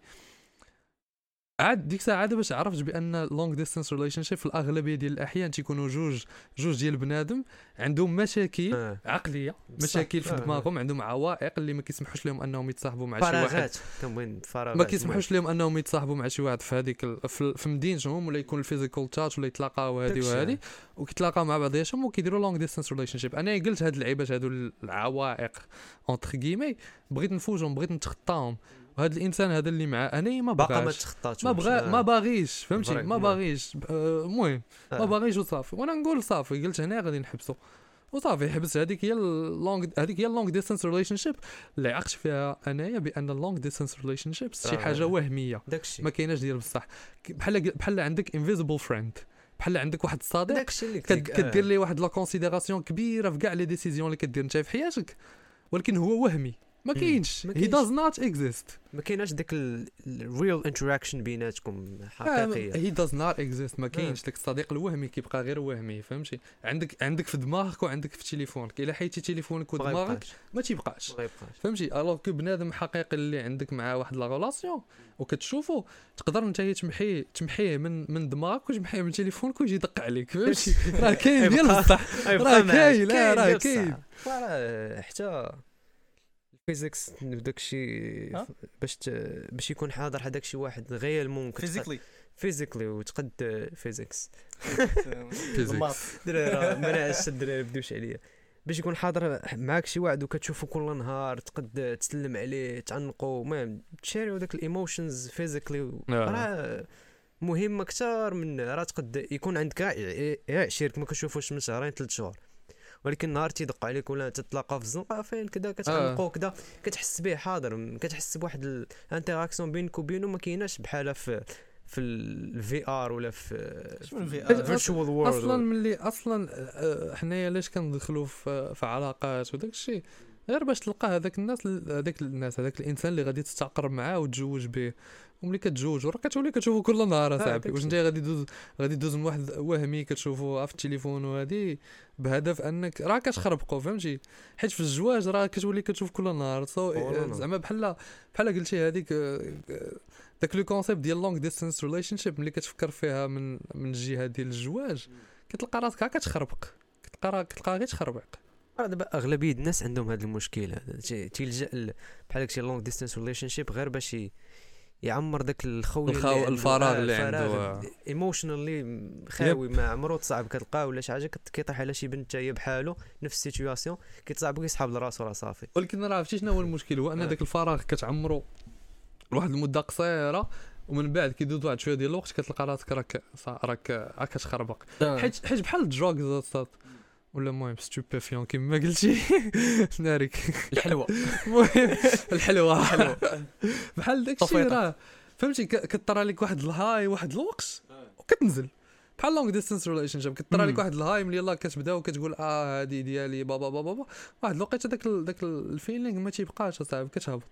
عاد ديك الساعة عاد باش عرفت بأن long distance relationship في الأغلبية ديال الأحيان تيكونوا جوج جوج ديال بنادم عندهم مشاكل آه. عقلية. مشاكل في آه. دماغهم عندهم عوائق اللي ما كيسمحوش لهم أنهم يتصاحبوا مع شي واحد كنبغي فراغات ما كيسمحوش لهم أنهم يتصاحبوا مع شي واحد في هذيك ال- في, مدينتهم ولا يكون ال physical touch ولا يتلاقاو هذه. وهذه وكيتلاقاو مع بعضياتهم وكيديروا long distance relationship أنا قلت هاد اللعيبات هادو العوائق entre guillemets بغيت نفوتهم بغيت نتخطاهم وهذا الإنسان هذا اللي معاه انايا ما باقا ما بغاش. تخطاتش ما بغا ما باغيش فهمتي؟ ما. باغيش. آه، المهم ما باغيش وصافي. وأنا نقول صافي قلت هنا غادي نحبسو. وصافي حبس. هذيك هي ال long هذيك هي ال long distance relationship اللي عقت فيها أنايا بأن ال long distance relationships شي آه. حاجة وهمية. داكشي. ما كايناش ديال بصح. بحال بحال عندك invisible friend بحال عندك واحد الصديق داكشي اللي آه. كدير ليه واحد la considération كبيرة في كاع les décisions اللي كدير. أنت في حياتك؟ ولكن هو وهمي. ما. كاينش. he. does not exist ما كايناش داك ال real interaction بيناتكم حقيقية. he does not exist ما كاينش. داك الصديق الوهمي كيبقى غير وهمي فهمتي؟ عندك عندك في دماغك وعندك في تليفونك. إلا حيتي تليفونك ما ودماغك ما تيبقاش. فهمتي؟ الوغ كو بنادم حقيقي اللي عندك معاه واحد la relation وكتشوفو تقدر انت تمحيه تمحيه من من دماغك وتمحيه من تليفونك ويجي يدق عليك. فهمتي؟ راه كاين ديال يبقى- بصح غيبقى راه. كاين، لا، راه ديال كاين. حتى الفيزيكس وداك الشيء؟ باش. باش يكون حاضر هذاك شي واحد غير ممكن فيزيكلي فيزيكلي وتقد فيزيكس فيزيكس دراري ما نعس الدراري بدوش عليا باش يكون حاضر معاك شي واحد وكتشوفو كل نهار تقد تسلم عليه تعنقو المهم تشاريو داك الايموشنز فيزيكلي آه. راه مهم أكثر من راه تقد يكون عندك غير عشيرك ما كتشوفوش من شهرين ثلاث شهور ولكن نهار تيدق عليك ولا تتلاقى في الزنقة فين كذا كتعنقو كذا كتحس به حاضر كتحس بواحد ال interaction بينك وبينه ما كايناش بحالها في في ال VR ولا في؟ virtual world أصلا ملي أصلا آه، حنايا علاش كندخلوا في في علاقات وداك الشيء غير باش تلقى هذاك الناس هذاك الناس هذاك الإنسان اللي غادي تستقر معاه وتزوج به وملي كتزوجوا راه كتولي كتشوفوا كل نهار آه، أصاحبي. واش انت. غادي دوز غادي دوز من واحد وهمي كتشوفوا في التليفون وهادي بهدف أنك راه كتخربقوا فهمتي؟ حيت في الزواج راه كتولي كتشوف كل نهار. so كل نهار. زعما بحال بحال قلتي هذيك آه، آه، داك le concept ديال long distance relationship ملي كتفكر فيها من من الجهة ديال الزواج كتلقى راسك هكا كتخربق كتلقى راه كتلقى غير تخربق. راه دابا أغلبية الناس عندهم هذا المشكل هذا. تيلجا بحال داكشي long distance relationship غير باش ي- يعمر داك الخوي الخاو- الفراغ اللي عنده، آه. emotionally خاوي ما عمرو تصعب كتلقاه ولا شي حاجة كت- كيطيح على شي بنت هي بحالو نفس ال situation كيتصعب وكيسحب لراسو راه صافي. ولكن راه عرفتي شنو هو المشكل؟ هو أن آه. داك الفراغ كتعمرو لواحد المدة قصيرة ومن بعد كيدوز واحد شوية ديال الوقت كتلقى راسك راك راك راك كتخربق. حيت حيت بحال ال drugs اصاط ولا المهم stupéfiant كما قلتي؟ نارك. الحلوة. المهم الحلوة. بحال داك الشيء. راه فهمتي؟ كطرى لك واحد ال high واحد الوقت وكتنزل. بحال long distance relationship كطرى لك. واحد ال high ملي يلاه كتبدا وكتقول آه هادي ديالي بابا بابا بابا واحد الوقيته داك ال- داك ال feeling ما تيبقاش أصاحبي كتهبط.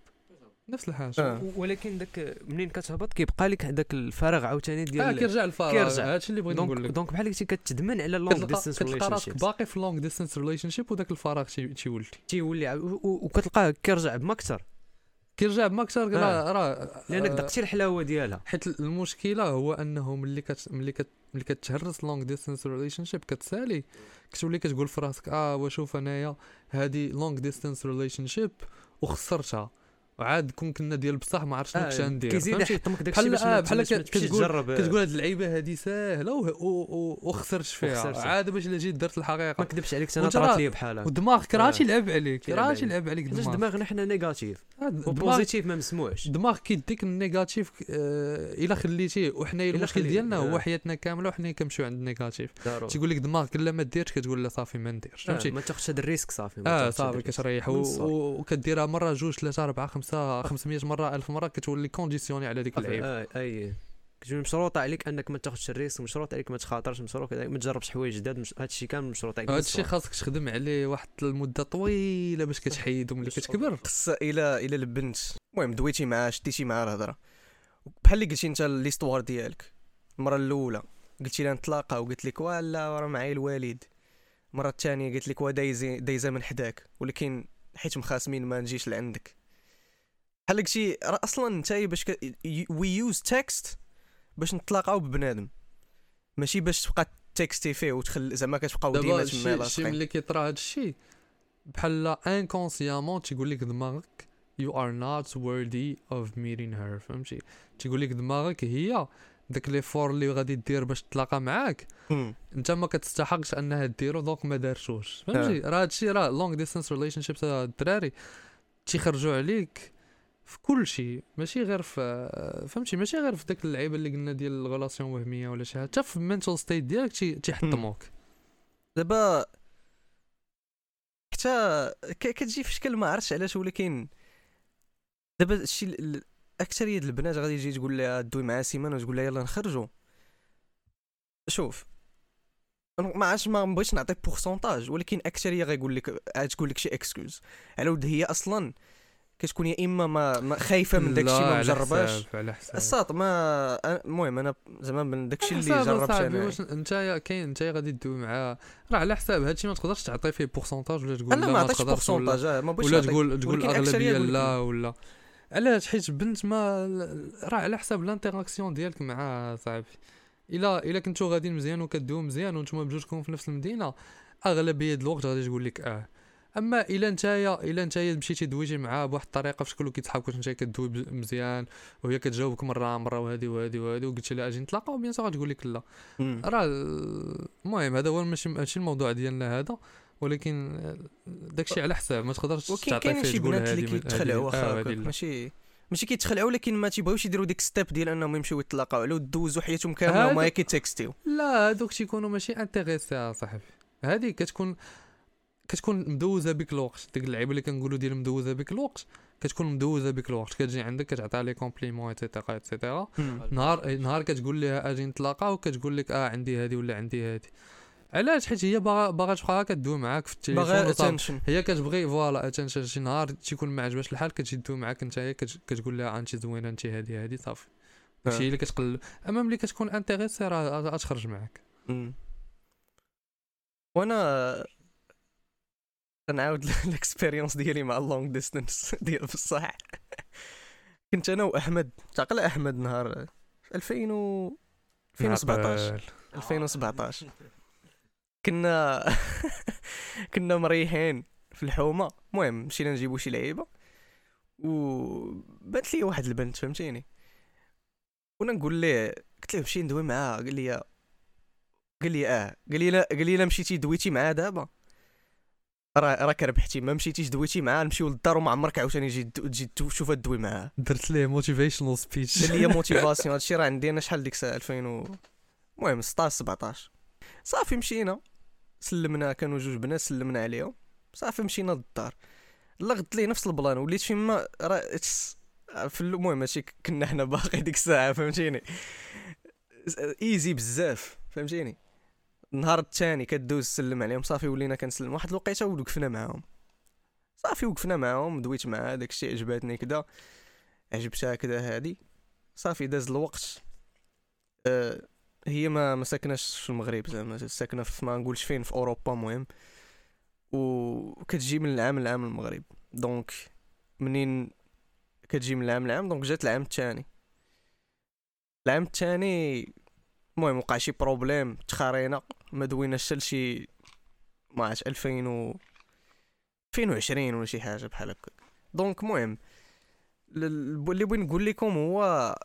نفس الحاجة. آه. ولكن داك منين كتهبط كيبقى لك هذاك الفراغ عاوتاني آه ديال كيرجع الفراغ. كيرجع. هادشي اللي بغيت نقول donc لك. donc بحال قلتي كتدمن على ال long كتلقى distance كتلقى relation راسك باقي في long distance relationship وداك الفراغ تي- تيولي تيولي وكتلقاه كيرجع بما أكثر كيرجع بما أكثر آه. راه راه لأنك آه، دقتي الحلاوة ديالها. حيت المشكلة هو أنه ملي كت ملي كت ملي كتهرس long distance relationship كتسالي كتولي كتقول في راسك آه وشوف أنايا هادي long distance relationship وخسرتها. وعاد كون كنا ديال بصح ما عرفت شنو كنت ندير كيزيد؟ يحطمك داك بحال- الشيء باش آه، ما- بحال ما كتقول- كتقول هاد اللعيبة هادي ساهلة وخسرت فيها. عاد باش إلا جيت درت ما الحقيقة كذبش عليك أنا طرات لي بحالها ودماغك راه آه. تيلعب عليك تيلعب راه عليك. دماغك دماغنا حنا négatif آه، و positif ما مسموعش الدماغ كيديك ال négatif آه، إلا خليتيه وحنا المشكل ديالنا هو آه. حياتنا كاملة وحنا كنمشيو عند ال négatif تيقول لك دماغك إلا ما ديرش كتقول لا صافي ما نديرش آه، فهمتي ما تاخذش هذا ال risque صافي ما آه صافي. كتريح وكديرها مرة جوج ثلاثة أربعة خمسة 500 مرة 1000 مرة كتولي conditionné على ديك اللعيبه آه، اي كتجي مشروط عليك أنك ما تاخذش ال risque مشروط عليك ما تخاطرش مشروط عليك ما تجربش حوايج جداد مش... هذا الشيء كامل مشروط عليك من هذا الشيء الصغر. خاصك تخدم عليه واحد المدة طويلة باش كتحيدو ملي كتكبر. خص إلى إلى البنت. المهم دويتي معاه شديتي معاه الهضرة. بحال اللي قلتي أنت l'histoire ديالك المرة الأولى قلتي لها نتلاقى وقلت لك ولا راه معايا الوالد. المرة الثانية قلت لك ودايزي دايزة من حداك ولكن حيت مخاسمين ما نجيش لعندك. بحال قلتي راه أصلا أنت باش we use text باش نتلاقاو ببنادم. ماشي باش تبقى text ي فيه وتخل زعما كتبقاو ديما تما لاصقين ملي كيطرا هذا الشيء بحال inconsciemment تيقول لك دماغك you are not worthy of meeting her فهمتي؟ تيقول لك دماغك هي داك l'effort اللي غادي دير باش تلاقى معاك. انت ما كتستحقش انها ديرو donc ما دارتوش. فهمتي؟ راه هادشي راه long distance relationships الدراري تيخرجوا عليك. في كل شيء ماشي غير في فهمتي؟ ماشي غير في داك اللعيبة اللي قلنا ديال ال relation وهمية ولا شي حتى في ال mental state ديالك تي- تيحطموك دابا حتى كتجي في شكل ما عرفتش علاش ولكن دابا الشيء ال- ال- أكثرية ديال البنات غادي تجي تقول لها دوي معها سيمانه وتقول لها يلا نخرجوا شوف ما عرفتش ما بغيتش نعطي pourcentage ولكن أكثرية غيقول لك غتقول لك شي excuse على ود هي أصلا كتكون يا إما ما, ما خايفة من داك الشيء لا، ما على مجرباش حساب- على حساب. الساط ما المهم أنا زعما من داك الشيء اللي جربت أنا. واش انت كاين انت غادي تدوي معاه. راه على حساب هادشي ما تقدرش تعطي فيه pourcentage ولا تقول أنا لا ما عطيتش pourcentage آه، ما بغيتش ولا. تقول تقول الاغلبيه لا ولا. علاش حيت بنت ما راه على حساب ال interaction ديالك معاه صاحبي. الا إلا كنتو غاديين مزيان وكدويو مزيان وأنتم بجوجكم في نفس المدينة أغلبية الوقت غادي تقول لك آه. أما إلا نتايا إلا نتايا مشيتي دويتي معاه بواحد الطريقة في شكل واش نتايا كدوي مزيان وهي كتجاوبك مرة مرة وهذه وهذه وهذه وقلت لها أجي نتلاقاو bien sûr غتقول لك لا. راه ال- المهم هذا هو ماشي ماشي الموضوع ديالنا هذا ولكن داكشي على حساب ما تقدرش تعطي كاين فيه شي تقول بنات اللي كيتخلعوا آه، واخا. ماشي ماشي كيتخلعوا لكن ما تيبغيوش يديروا ديك step ديال أنهم يمشيو يتلاقاو على دوزوا حياتهم كاملة وما كي text يو لا هادوك تيكونوا ماشي intéressé يا صاحبي هذه كتكون كتكون مدوزة بك الوقت. ديك اللعيبة اللي كنقولوا ديال مدوزة بك الوقت كتكون مدوزة بك الوقت. كتجي عندك كتعطيها les compliments et cetera et cetera نهار نهار كتقول لها أجي نتلاقاو كتقول لك آه عندي هذه ولا عندي هذه علاش؟ حيت هي باغا باغا تبقى كدوي معاك في التليفون هي كتبغي voilà attention شي نهار تيكون ما عجبهاش الحال كتجي تدوي معاك نتايا كت- كتقول لها انت زوينة انت هادي هادي صافي. داكشي هي اللي كتقلب أما ملي كتكون intéressé راه غتخرج معاك. وأنا نعاود ال expérience ديالي مع ال long distance ديال بصح. كنت أنا وأحمد تعقل أحمد نهار 2000 و 2017 عقل. 2017 كنا كنا مريحين في الحومة. المهم مشينا نجيبو شي لعيبة. وبانت لي واحد البنت فهمتيني؟ وأنا نقول ليه قلت له مشي ندوي معاها قال لي قال لي آه. قال لي لا قال لي لا مشيتي دويتي معاها دابا. راه راك ربحتي ما مشيتيش دويتي معاها نمشيو للدار وما عمرك عاوتاني تجي تجي تشوفها تدوي معاها درت ليه motivational speech دار ليا fr: motivation هادشي راه عندي أنا شحال ديك الساعة؟ 2000 و... المهم 16 17 صافي مشينا. سلمنا كانوا جوج بنات سلمنا عليهم. صافي مشينا للدار. لغد ليه نفس ال plan وليت فيما راه في المهم ماشي كنا حنا باقي ديك الساعة فهمتيني؟ easy بزاف فهمتيني؟ النهار الثاني كدوز سلم عليهم صافي ولينا كنسلم. واحد الوقيته وقفنا معاهم. صافي وقفنا معاهم دويت معاها داك الشيء عجباتني كدا. عجبتها كدا هادي. صافي داز الوقت. أه هي ما ما ساكناش في المغرب زعما ساكنة في ما نقولش فين في أوروبا مهم وكتجي من العام لعام المغرب. donc منين كتجي من العام لعام؟ donc جات العام الثاني العام الثاني المهم وقع شي problème تخارينا ما دويناش حتى لشي ما عرفتش 2000 و 2020 ولا شي حاجة بحال هكا donc المهم اللي بغيت نقول لكم هو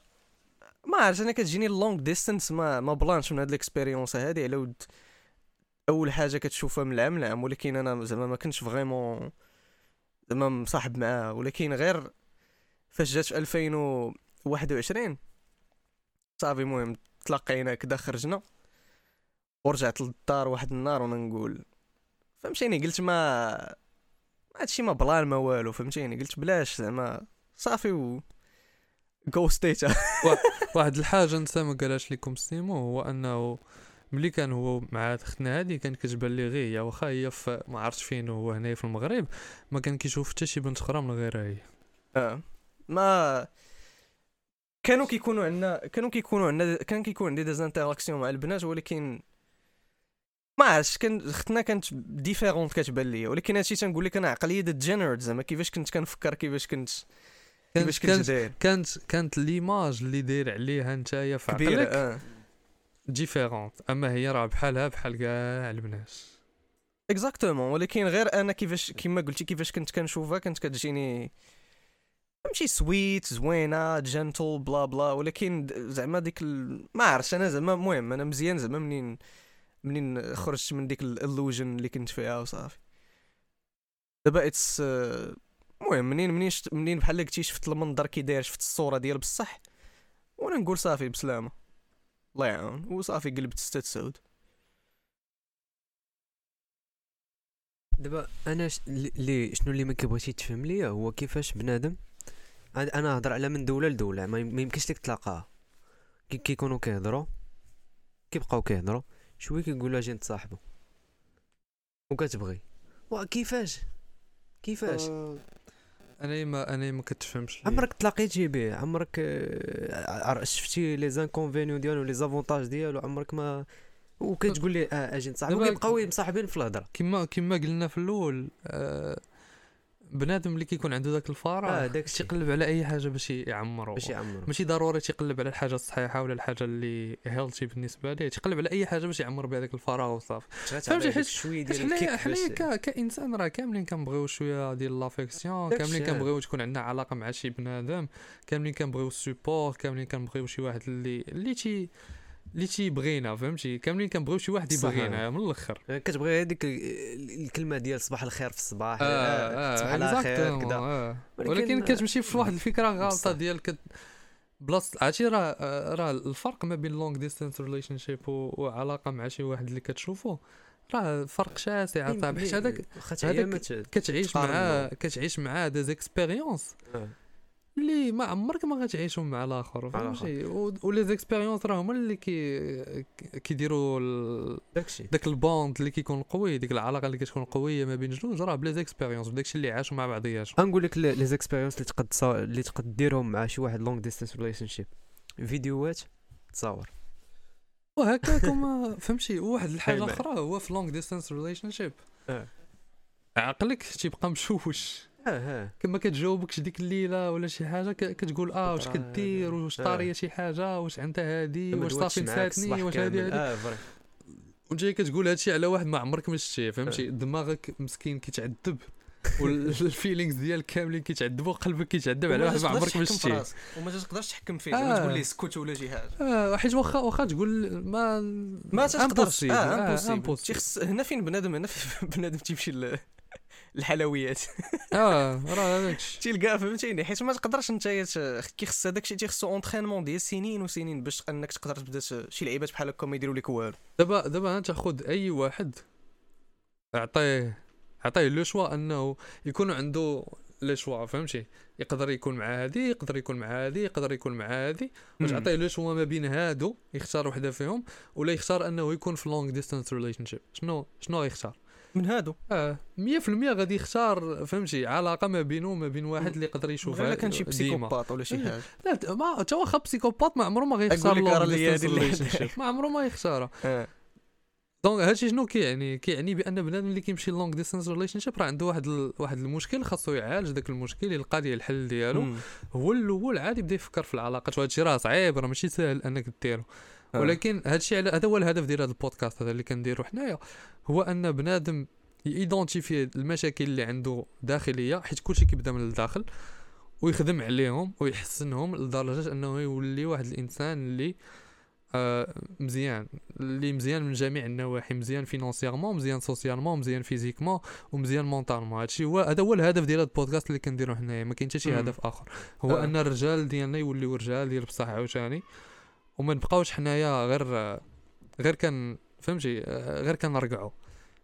ما عرفت أنا كتجيني ال long distance ما ما plan ش من هاد ال expérience هادي على ود أول حاجة كتشوفها من العام لعام ولكن أنا زعما ما كنتش vraiment زعما مصاحب معاها ولكن غير فاش جات في 2021 صافي المهم تلاقينا كدا خرجنا ورجعت للدار واحد النهار وأنا نقول فهمتيني قلت ما هادشي ما plan ما والو فهمتيني قلت بلاش زعما صافي و غوستيتا واحد الحاجة أنت ما قالهاش لكم سيمو هو أنه ملي كان هو مع أختنا هادي كان كتبان لي غير هي واخا هي في ما عرفتش فين هو هنايا في المغرب ما كان كيشوف حتى شي بنت أخرى من غيرها هي. آه. ما كانوا كيكونوا عندنا كانوا كيكونوا عندنا كان كيكون عندي des interactions مع البنات ولكن ما عرفتش كان اختنا كانت différente كتبان لي ولكن هادشي تنقول لك أنا عقلية degenerate زعما كيفاش كنت كنفكر كيفاش كنت كيفاش كنت داير. كانت كانت l'image اللي داير عليها نتايا في عقلك آه. différente أما هي راه بحالها بحال كاع البنات. exactement ولكن غير أنا كيفاش كيما قلتي كيفاش كنت كنشوفها كانت كتجيني فهمتي sweet زوينة gentle بلا بلا ولكن زعما ديك ال... ما عرفتش أنا زعما المهم أنا مزيان زعما منين منين خرجت من ديك ال illusion اللي كنت فيها وصافي. دابا it's المهم منين منين شت منين بحال قلتي شفت المنظر كي داير شفت الصورة ديال بصح وأنا نقول صافي بسلامة. الله يعاون. وصافي قلبت ستة سعود. دابا أنا ش... اللي شنو اللي ما كيبغيش يتفهم ليا هو كيفاش بنادم أنا هضر على من دولة لدولة ما يمكنش لك تلاقاها كي كيكونوا كيهضروا كيبقاو كيهضروا. شوية كيقول أجي نتصاحبوا وكتبغي. وكيفاش كيفاش؟ آه، أنا ما أنا ما كتفهمش. عمرك تلاقيتي به عمرك آه، شفتي les inconvénients ديالو les avantages ديالو؟ عمرك ما وكتقول لي آه أجي نتصاحب دابا وكيبقاو مصاحبين في الهضرة. كما كما قلنا في الأول آه بنادم اللي كيكون عنده ذاك الفراغ آه داك الشيء. تيقلب على أي حاجة باش يعمرو. باش يعمروا ماشي ضروري تيقلب على الحاجة الصحيحة ولا الحاجة اللي healthy بالنسبة ليه. تيقلب على أي حاجة باش يعمر بهذاك الفراغ وصافي. فهمتي، حيت- شوية ديال الكيك ك- كإنسان راه كاملين كنبغيو شوية ديال l'affection كاملين. كنبغيو تكون عندنا علاقة مع شي بنادم كاملين كنبغيو ال support كاملين كنبغيو شي واحد اللي اللي تي اللي تيبغينا فهمتي كاملين كنبغيو شي واحد. يبغينا من الأخر كتبغي هذيك ال- الكلمة ديال صباح الخير في الصباح آه، آه صباح على خير كذا آه. ولكن- ولكن كتمشي في واحد الفكرة. غلطة ديال كت بلاصة عرفتي راه آه، راه الفرق ما بين long distance relationship وعلاقة مع شي واحد اللي كتشوفو راه فرق شاسع صاحبي حيت هذاك هذاك كتعيش معاه. كتعيش معاه des expériences آه. اللي ما عمرك ما غتعيشهم مع الآخر. فهمتي؟ و les expériences راه هما اللي كي كيديروا داكشي. داك ال bond اللي كيكون قوي ديك العلاقة اللي كتكون قوية ما بين جوج راه بلا expériences بداكشي اللي عاشوا مع بعضياتهم. غنقول لك les expériences اللي تقد اللي تقد ديرهم مع شي واحد long distance relationship فيديوهات تصاور. وهكاك هما فهمتي؟ واحد الحاجة. أخرى هو في long distance relationship عقلك تيبقى مشوش. آه آه. كما كتجاوبكش ديك الليلة ولا شي حاجة كتقول آه واش كدير واش آه. طاريه شي حاجة واش انت هادي واش صافي نساتني واش. هادي هادي. آه وجاي كتقول هادشي على واحد ما عمرك ما شتيه فهمتي؟ دماغك مسكين كيتعذب. والفيلينغز ديالك كاملين كيتعذبوا قلبك كيتعذب على واحد ما عمرك ما شتيه وما تقدرش تحكم فيه آه. تقول ليه اسكت ولا شي حاجة. آه حيت واخا واخا تقول ما ما تقدرش. آه impossible هنا فين بنادم هنا فين بنادم تيمشي الحلويات. آه راه هذاك الشيء. تلقى فهمتيني؟ حيت ما تقدرش انت كيخص هذاك الشيء تيخصو entraînement ديال سنين وسنين باش انك تقدر تبدا شي لعيبات بحال هكا ما يديروا لك والو. دابا دابا انت خذ أي واحد اعطيه اعطيه le choix انه يكون عنده les choix فهمتي؟ يقدر يكون مع هادي يقدر يكون مع هادي يقدر يكون مع هادي واش. عطيه le choix ما بين هادو يختار وحده فيهم ولا يختار انه يكون في long distance relationship شنو شنو غيختار؟ من هادو آه 100% غادي يختار فهمتي علاقة ما بينه وما بين واحد اللي يقدر يشوفها ولا كان شي. psychopathe ولا شي. حاجة لا ت- ما حتى واخا psychopathe ما عمره ما غيختار أقول لك راه long ما عمره ما يختارها آه. donc هادشي شنو كيعني كيعني بأن بنادم اللي كيمشي long distance relationship راه عنده واحد ال... واحد المشكل خاصو يعالج داك المشكل يلقى ليه الحل ديالو. هو الأول عاد يبدأ يفكر في العلاقات وهادشي راه صعيب راه ماشي ساهل أنك ديرو. ولكن هادشي على هذا هو الهدف ديال هذا البودكاست هذا اللي كنديرو حنايا. هو أن بنادم ي identifier المشاكل اللي عنده داخلية حيت كلشي كيبدا من الداخل ويخدم عليهم ويحسنهم لدرجة أنه يولي واحد الإنسان اللي آه مزيان اللي مزيان من جميع النواحي مزيان financièrement مزيان socialement مزيان physiquement ومزيان mentalement هادشي هو هذا هو الهدف ديال البودكاست اللي كنديرو حنايا ما كاين حتى شي. هدف آخر. هو آه. أن الرجال ديالنا يوليو رجال ديال بصح عاوتاني. وما نبقاوش حنايا غير غير كان فهمتي؟ غير كنرقعوا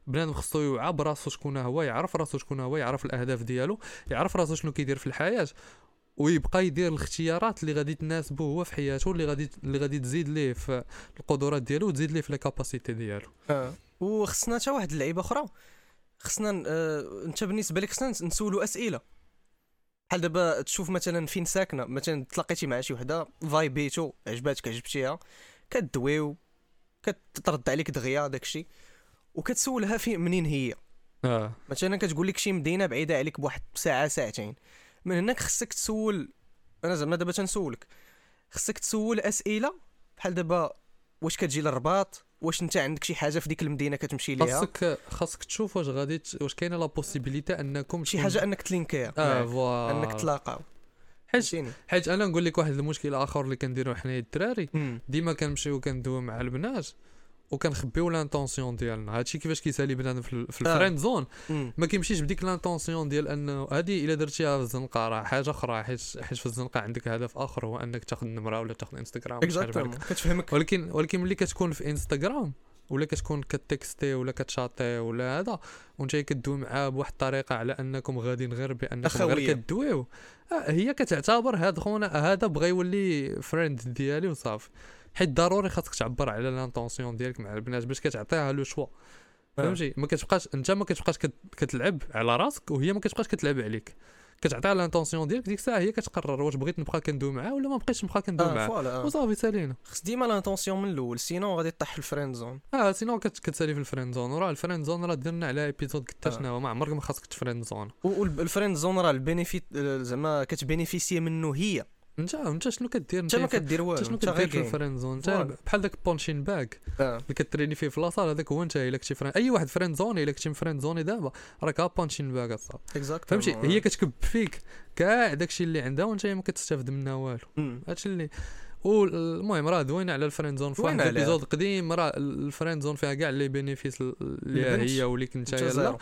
بنادم خصو يوعى براسو شكون هو يعرف راسو شكون هو يعرف الأهداف ديالو يعرف راسو شنو كيدير في الحياة ويبقى يدير الاختيارات اللي غادي تناسبه هو في حياته اللي غادي اللي غادي تزيد ليه في القدرات ديالو وتزيد ليه في la capacité ديالو. آه. وخصنا حتى واحد اللعيبة أخرى. خصنا آه انت بالنسبة لك خصنا نسولوا أسئلة. بحال دابا تشوف مثلا فين ساكنة مثلا تلاقيتي مع شي وحدة فايبيتو عجباتك عجبتيها كدويو كترد عليك دغيا داكشي وكتسولها في منين هي. آه. مثلا كتقول لك شي مدينة بعيدة عليك بواحد ساعة ساعتين. من هناك خصك تسول أنا زعما دابا تنسولك خصك تسول أسئلة بحال دابا واش كتجي للرباط؟ واش انت عندك شي حاجة في ديك المدينة كتمشي ليها؟ خاصك خاصك تشوف واش غادي واش كاينة la possibilité أنكم شي حاجة أنك ت linker يها. آه voilà أنك تلاقاو. حيت حيت أنا نقول لك واحد المشكل آخر اللي كنديرو حنايا الدراري. ديما كنمشيو كندويو مع البنات. وكنخبيو l'intention ديالنا. هادشي كيفاش كيسالي بنادم في, ال- في آه. ال friend zone مم. ما كيمشيش بديك l'intention ديال انه هادي الا درتيها في الزنقة راه حاجة أخرى حيت حيت في الزنقة عندك هدف آخر هو أنك تاخذ نمرة ولا تاخذ انستغرام كتفهمك. ولكن ولكن ملي كتكون في انستغرام ولا كتكون ك texter ولا كت chatter ولا هذا وانت كدوي معاه بواحد الطريقة على أنكم غاديين غير بأنكم غير. كدويو. آه هي كتعتبر هاد خونا هذا بغى يولي friend ديالي وصافي. حيت ضروري خاصك تعبر على l'intention ديالك مع البنات باش كتعطيها le choix. فهمتي؟ ما كتبقاش انت ما كتبقاش كت- كتلعب على راسك وهي ما كتبقاش كتلعب عليك. كتعطيها l'intention ديالك ديك الساعة هي كتقرر واش بغيت نبقى كندوي معاه ولا ما بقيتش نبقى كندوي آه معاه. آه. وصافي سالينا. خص ديما l'intention من الأول sinon غادي طيح في ال friend zone آه sinon كت- كتسالي في ال friend zone وراه ال friend zone راه درنا على épisode آه. شنو ما عمرك ما خاصك ت friend zone وال friend zone راه ال benefit آه، زعما كت bénéficier منه هي. انت انت شنو كدير انت ما في- كدير والو انت شنو كدير في ال friend zone انت. بحال داك punching bag آه اللي كت entraîner فيه في la salle هذاك هو انت الا كنتي friend أي واحد friend zone إلا كنتي friend zoné دابا راك punching bag اصاحبي فهمتي هي كتكب فيك كاع داكشي اللي عندها وانت ما كتستافد منها والو. هادشي اللي والمهم راه دوينا على ال friend zone في واحد. ال épisode قديم راه ال friend zone فيها كاع les bénéfices اللي. هي واللي كنت انت لا.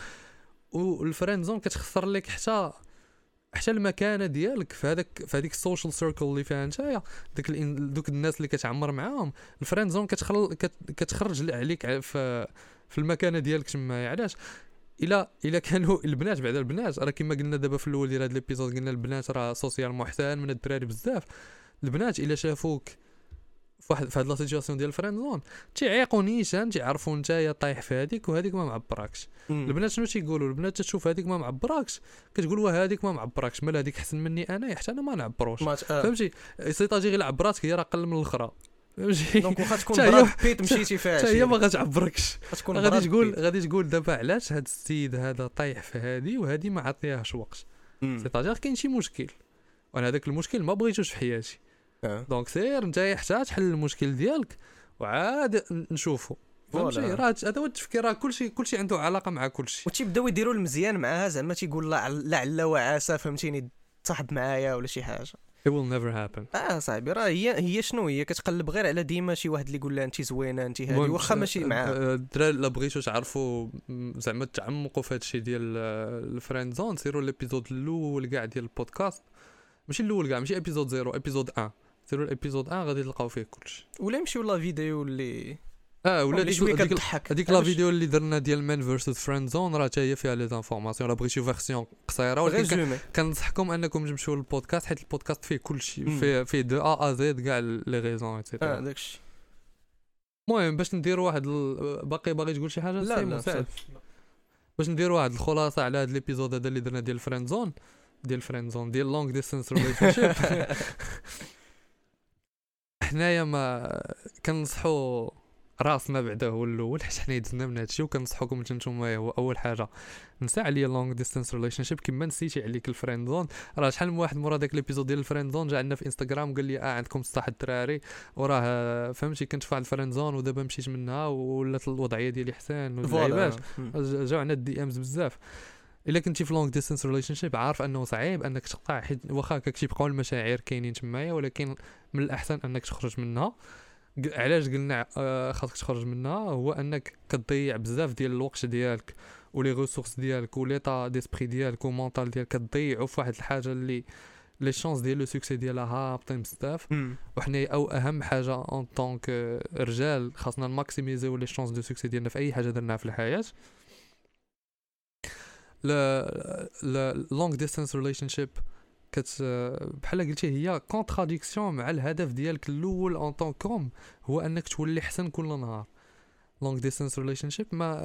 وال friend zone كتخسر لك حتى حتى المكانة ديالك في هذاك في هذيك ال social circle اللي فيها نتايا الإن- دوك الناس اللي كتعمر معاهم. ال friend zone كتخل كت- كتخرج عليك في في المكانة ديالك تما علاش؟ إلا إلا كانوا البنات بعد البنات راه كما قلنا دابا في الأول ديال هذا ال épisode قلنا البنات راه social محسن من الدراري بزاف. البنات إلا شافوك في واحد في هاد la situation ديال ال friend zone. تيعيقوا نيشان تيعرفوا نتايا طايح في هذيك وهذيك ما معبراكش. البنات شنو تيقولوا؟ البنات تشوف هذيك ما معبراكش. كتقول واه هذيك ما معبراكش. مال هذيك أحسن مني أنا حتى أنا ما نعبروش. آه. فهمتي؟ c'est-à-dire غير عبراتك هي راه أقل من الأخرى. فهمتي؟ donc واخا تكون Brad Pitt مشيتي فيها حتى هي ما غتعبركش. غادي تقول. غادي تقول دابا علاش هاد السيد هذا طايح في هذه وهذه ما عطيهاش وقت. مم. c'est-à-dire كاين شي مشكل. وأنا هذاك المشكل ما بغيتوش في حياتي. donc سير انت حتى تحل المشكل ديالك. وعاد ن- نشوفو فهمتي. راه هذا هو التفكير. راه كلشي كلشي عنده علاقة مع كلشي. وتيبداو يديروا المزيان معاها زعما تيقول لا لعل وعسى فهمتيني تصاحب معايا ولا شي حاجة. It will never happen. آه صاحبي راه هي هي شنو هي؟ كتقلب غير على ديما شي واحد اللي يقول لها انت زوينة انت هادي المهم، واخا ماشي آه، معاها آه، الدراري لا بغيتو تعرفوا زعما تعمقوا في هادشي ديال آه، ال friend zone سيروا ال épisode الأول كاع ديال البودكاست. ماشي الأول كاع ماشي épisode zéro épisode 1 سيروا ال épisode. 1 غادي تلقاو فيه كلشي. ولا يمشيو la vidéo اللي آه ولا هذيك كتضحك. هذيك لا فيديو اللي درنا ديال man versus friend zone راه حتى هي فيها les informations راه بغيتو version قصيرة. ولكن كنصحكم أنكم تمشيو للبودكاست حيت البودكاست فيه كلشي. فيه فيه de A à Z كاع les raisons آه et cetera داكشي. المهم باش نديروا واحد ال... باقي باغي تقول شي حاجة؟ لا لا باش نديروا واحد الخلاصة على هذا ال épisode هذا اللي درنا ديال friend zone ديال friend zone ديال long distance relationship حنايا ما كنصحوا راسنا بعدا هو الأول حيت حنا يدزنا من هادشي وكنصحوكم نتوما هو أول حاجة. نسى عليا long distance relationship كيما نسيتي عليك ال friend zone راه شحال من واحد مورا داك ال épisode ديال ال friend zone جا عندنا في انستغرام قال لي آه عندكم صح الدراري. وراه فهمتي كنت في ال friend zone ودابا مشيت منها ولات الوضعية ديالي voilà. واللعيبات جاو عندنا ال DMs بزاف. إلا كنتي في long distance relationship عارف أنه صعيب أنك تقطع حيت واخا هكاك تيبقاو المشاعر كاينين تمايا ولكن من الأحسن أنك تخرج منها. علاش قلنا آه، خاصك تخرج منها؟ هو أنك كتضيع بزاف ديال الوقت ديالك و les ressources ديالك و l'état d'esprit ديالك و mental ديالك كتضيعو في واحد الحاجة اللي les chances ديال le succès ديالها هابطين بزاف. وحنا أو أهم حاجة en tant que رجال خاصنا ن maximiser يو les chances de succès ديالنا في أي حاجة درناها في الحياة. long distance relationship كت بحال قلتي هي contradiction مع الهدف ديالك الأول en tant qu'homme هو أنك تولي احسن كل نهار. long distance relationship ما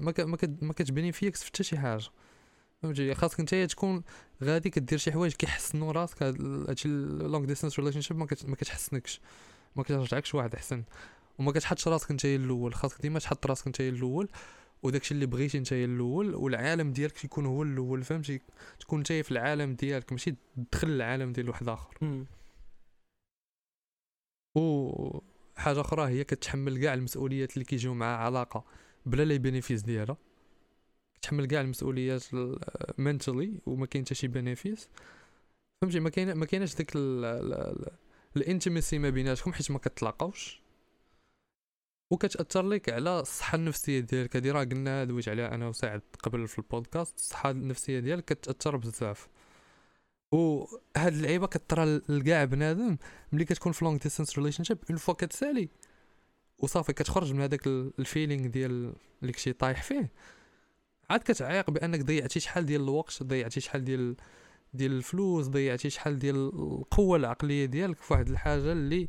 ما ما كت- ما كتبني فيك في حتى شي حاجة. فهمتي؟ خاصك انت تكون غادي كدير شي حوايج كيحسنوا راسك هاد- هادشي long distance relationship ما كتحسنكش. ما كترجعكش واحد احسن وما كتحطش راسك انت الأول. خاصك ديما تحط راسك انت الأول. وداكشي اللي بغيتي انت الأول والعالم ديالك يكون هو الأول فهمتي؟ تكون انت في العالم ديالك ماشي تدخل العالم ديال واحد آخر. و حاجة أخرى هي كتحمل كاع المسؤوليات اللي كيجيو مع علاقة بلا les bénéfices ديالها. كتحمل كاع المسؤوليات mentally وما كاين حتى شي bénéfice. فهمتي؟ ما كاين ما كايناش ديك ال intimacy ما بيناتكم حيت ما كتلاقاوش. وكتأثر لك على الصحة النفسية ديالك. هادي راه قلنا دويت عليها أنا وسعد قبل في البودكاست. الصحة النفسية ديالك كتأثر بزاف. وهاد اللعيبة كطرى لكاع بنادم ملي كتكون في long distance relationship une fois كتسالي وصافي كتخرج من هذاك ال feeling ديال اللي كنتي طايح فيه. عاد كتعيق بأنك ضيعتي شحال ديال الوقت ضيعتي شحال ديال ديال الفلوس ضيعتي شحال ديال القوة العقلية ديالك في واحد الحاجة اللي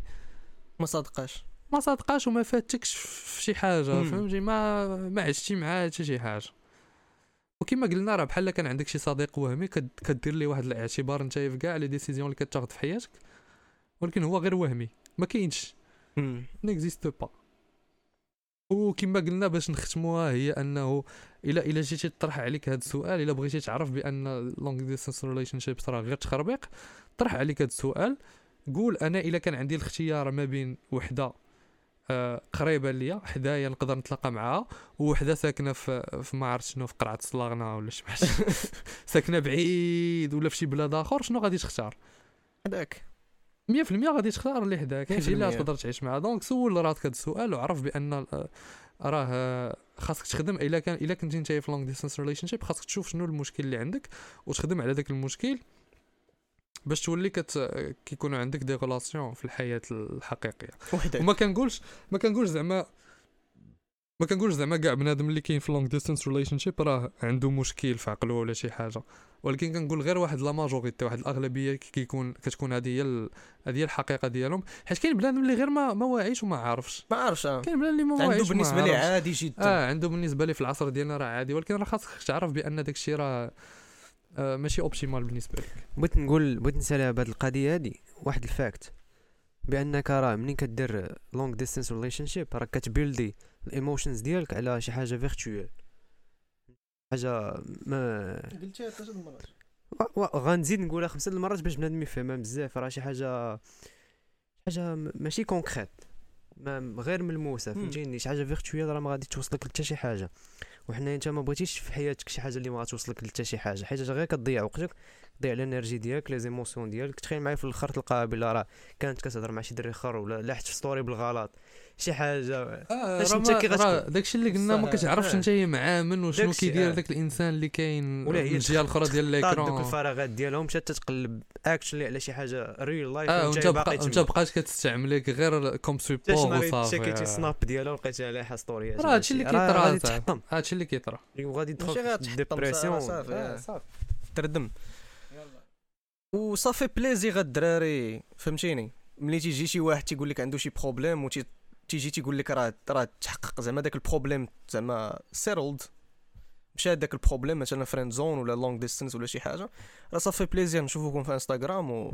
ما صادقاش. ما صادقاش وما فاتكش في شي حاجة. فهمتي ما ما عشتي معاه حتى شي حاجة. وكما قلنا راه بحال كان عندك شي صديق وهمي كد- كدير ليه واحد الاعتبار انت في كاع les décisions اللي كتاخذ في حياتك ولكن هو غير وهمي ما كاينش. n'existe pas وكما قلنا باش نختموها هي أنه إلا إلا جيتي تطرح عليك هذا السؤال إلا بغيتي تعرف بأن long distance relationships راه غير تخربيق طرح عليك هذا السؤال قول أنا إلا كان عندي الاختيار ما بين وحدة قريبة ليا حدايا نقدر نتلاقى معاها ووحده ساكنة في في ما عرفت شنو في قرعة صلاغنا ولا شي حاجة. ساكنة بعيد ولا في شي بلاد آخر شنو غادي تختار؟ هذاك 100% غادي تختار اللي حداك حيت 100%. الا تقدر تعيش معاه. donc سول راسك هذا السؤال وعرف بأن آه، راه آه، خاصك تخدم. إلا كان إلا كنتي انت في long distance relationship خاصك تشوف شنو المشكل اللي عندك وتخدم على ذاك المشكل. باش تولي كت كيكونوا عندك des relations في الحياة الحقيقية. وحدك وما كنقولش ما كنقولش زعما ما كنقولش زعما كاع بنادم اللي كاين في long distance relationship راه عنده مشكل في عقله ولا شي حاجة. ولكن كنقول غير واحد la majorité واحد الأغلبية كي- كيكون كتكون هذه هي هذه هي الحقيقة ديالهم. حيت كاين بنادم اللي غير ما ما واعيش وما عارفش. ما عارفش آه. كاين بنادم اللي ما عنده واعيش وما بالنسبة لي عارفش. عادي جدا. آه عنده بالنسبة لي في العصر ديالنا راه عادي ولكن راه خاصك تعرف بأن داك الشيء راه ماشي optimal بالنسبة لك. بغيت نقول بغيت نسالها بهاد القضية هادي واحد ال fact. بأنك راه منين كدير long distance relationship راك كت build ي ال emotions ديالك على شي حاجة virtuelle حاجة ما المرات. و- و- غنزيد نقولها خمسة د المرات باش بنادم يفهمها بزاف. راه شي حاجة حاجة ماشي concrète ما غير ملموسة. فهمتيني؟ شي حاجة virtuelle راه ما غادي توصلك لحتى شي حاجة. وحنا انت ما بغيتيش في حياتك شي حاجة اللي ما غاتوصلك لحتى شي حاجة حيت غير كتضيع وقتك تضيع ال energy ديالك les émotions ديالك تخيل معايا في الآخر تلقاها بلا راه كانت كتهضر مع شي دري اخر ولا لاحت في story بالغلط. شي حاجة آه باش راه انت كي داكشي اللي قلنا ما كتعرفش آه. أنت مع من وشنو كيدير آه. داك الإنسان اللي كاين من هي الجهة الأخرى ديال طاد دوك الفراغات ديالهم مشات تتقلب اكشلي على شي حاجة ريل لايف آه وانت بقى باقي انت تما. بقاش كتستعملك غير كوم حتى نهار وصافي تشيكيتي آه. سناب ديالها ولقيتها لايحه ستوريات راه هادشي اللي كيطرا غادي. تحطم هادشي اللي كيطرا وغادي تدخل غير في ديبرسيون صافي، آه، آه. صافي تردم وصافي بليزيغ الدراري فهمتيني ملي تيجي شي واحد تيقول لك عنده شي problème و تيجي تيقول لك راه راه تحقق زعما داك ال problème زعما solved مشى داك ال problème مثلا friend zone ولا long distance ولا شي حاجة. راه صافي plaisir نشوفكم في انستغرام و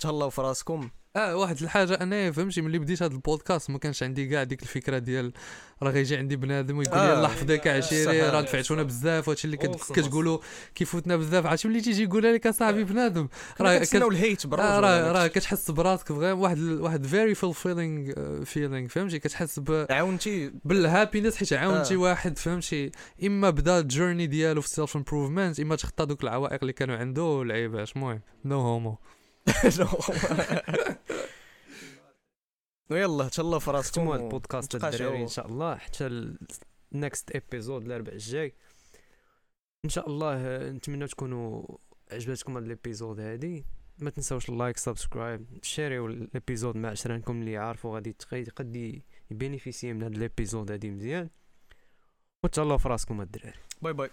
تهلاو في راسكم آه واحد الحاجة أنا فهمتي ملي بديت هذا البودكاست ما كانش عندي كاع ديك الفكرة ديال راه غيجي عندي بنادم ويقول لي آه. الله يحفظك عشيري. راه دفعتونا بزاف وهادشي اللي كتقولوا كينفعنا بزاف. عرفتي ملي تيجي يقولها لك اصاحبي بنادم؟ راه راه كت- كتسناو ال hate آه راه راه كتحس براسك فغير واحد ال- واحد very fulfilling feeling فهمتي؟ كتحس ب عاونتي. بال happiness حيت عاونتي آه. واحد فهمتي؟ إما بدا ال journey ديالو في ال self improvement إما تخطى دوك العوائق اللي كانوا عنده لعيبات المهم؟ no homo ويلا تهلاو في راسكم ختموا هذا البودكاست. الدراري إن شاء الله حتى ال next episode الاربع الجاي. إن شاء الله آه، نتمنى تكونوا عجبتكم هاد ال épisode هادي. ما تنساوش ال like subscribe share يو ال épisode مع عشرانكم اللي عارفوا غادي قد ي bénéficier من هاد ال épisode هادي مزيان. وتهلاو في راسكم الدراري. bye bye.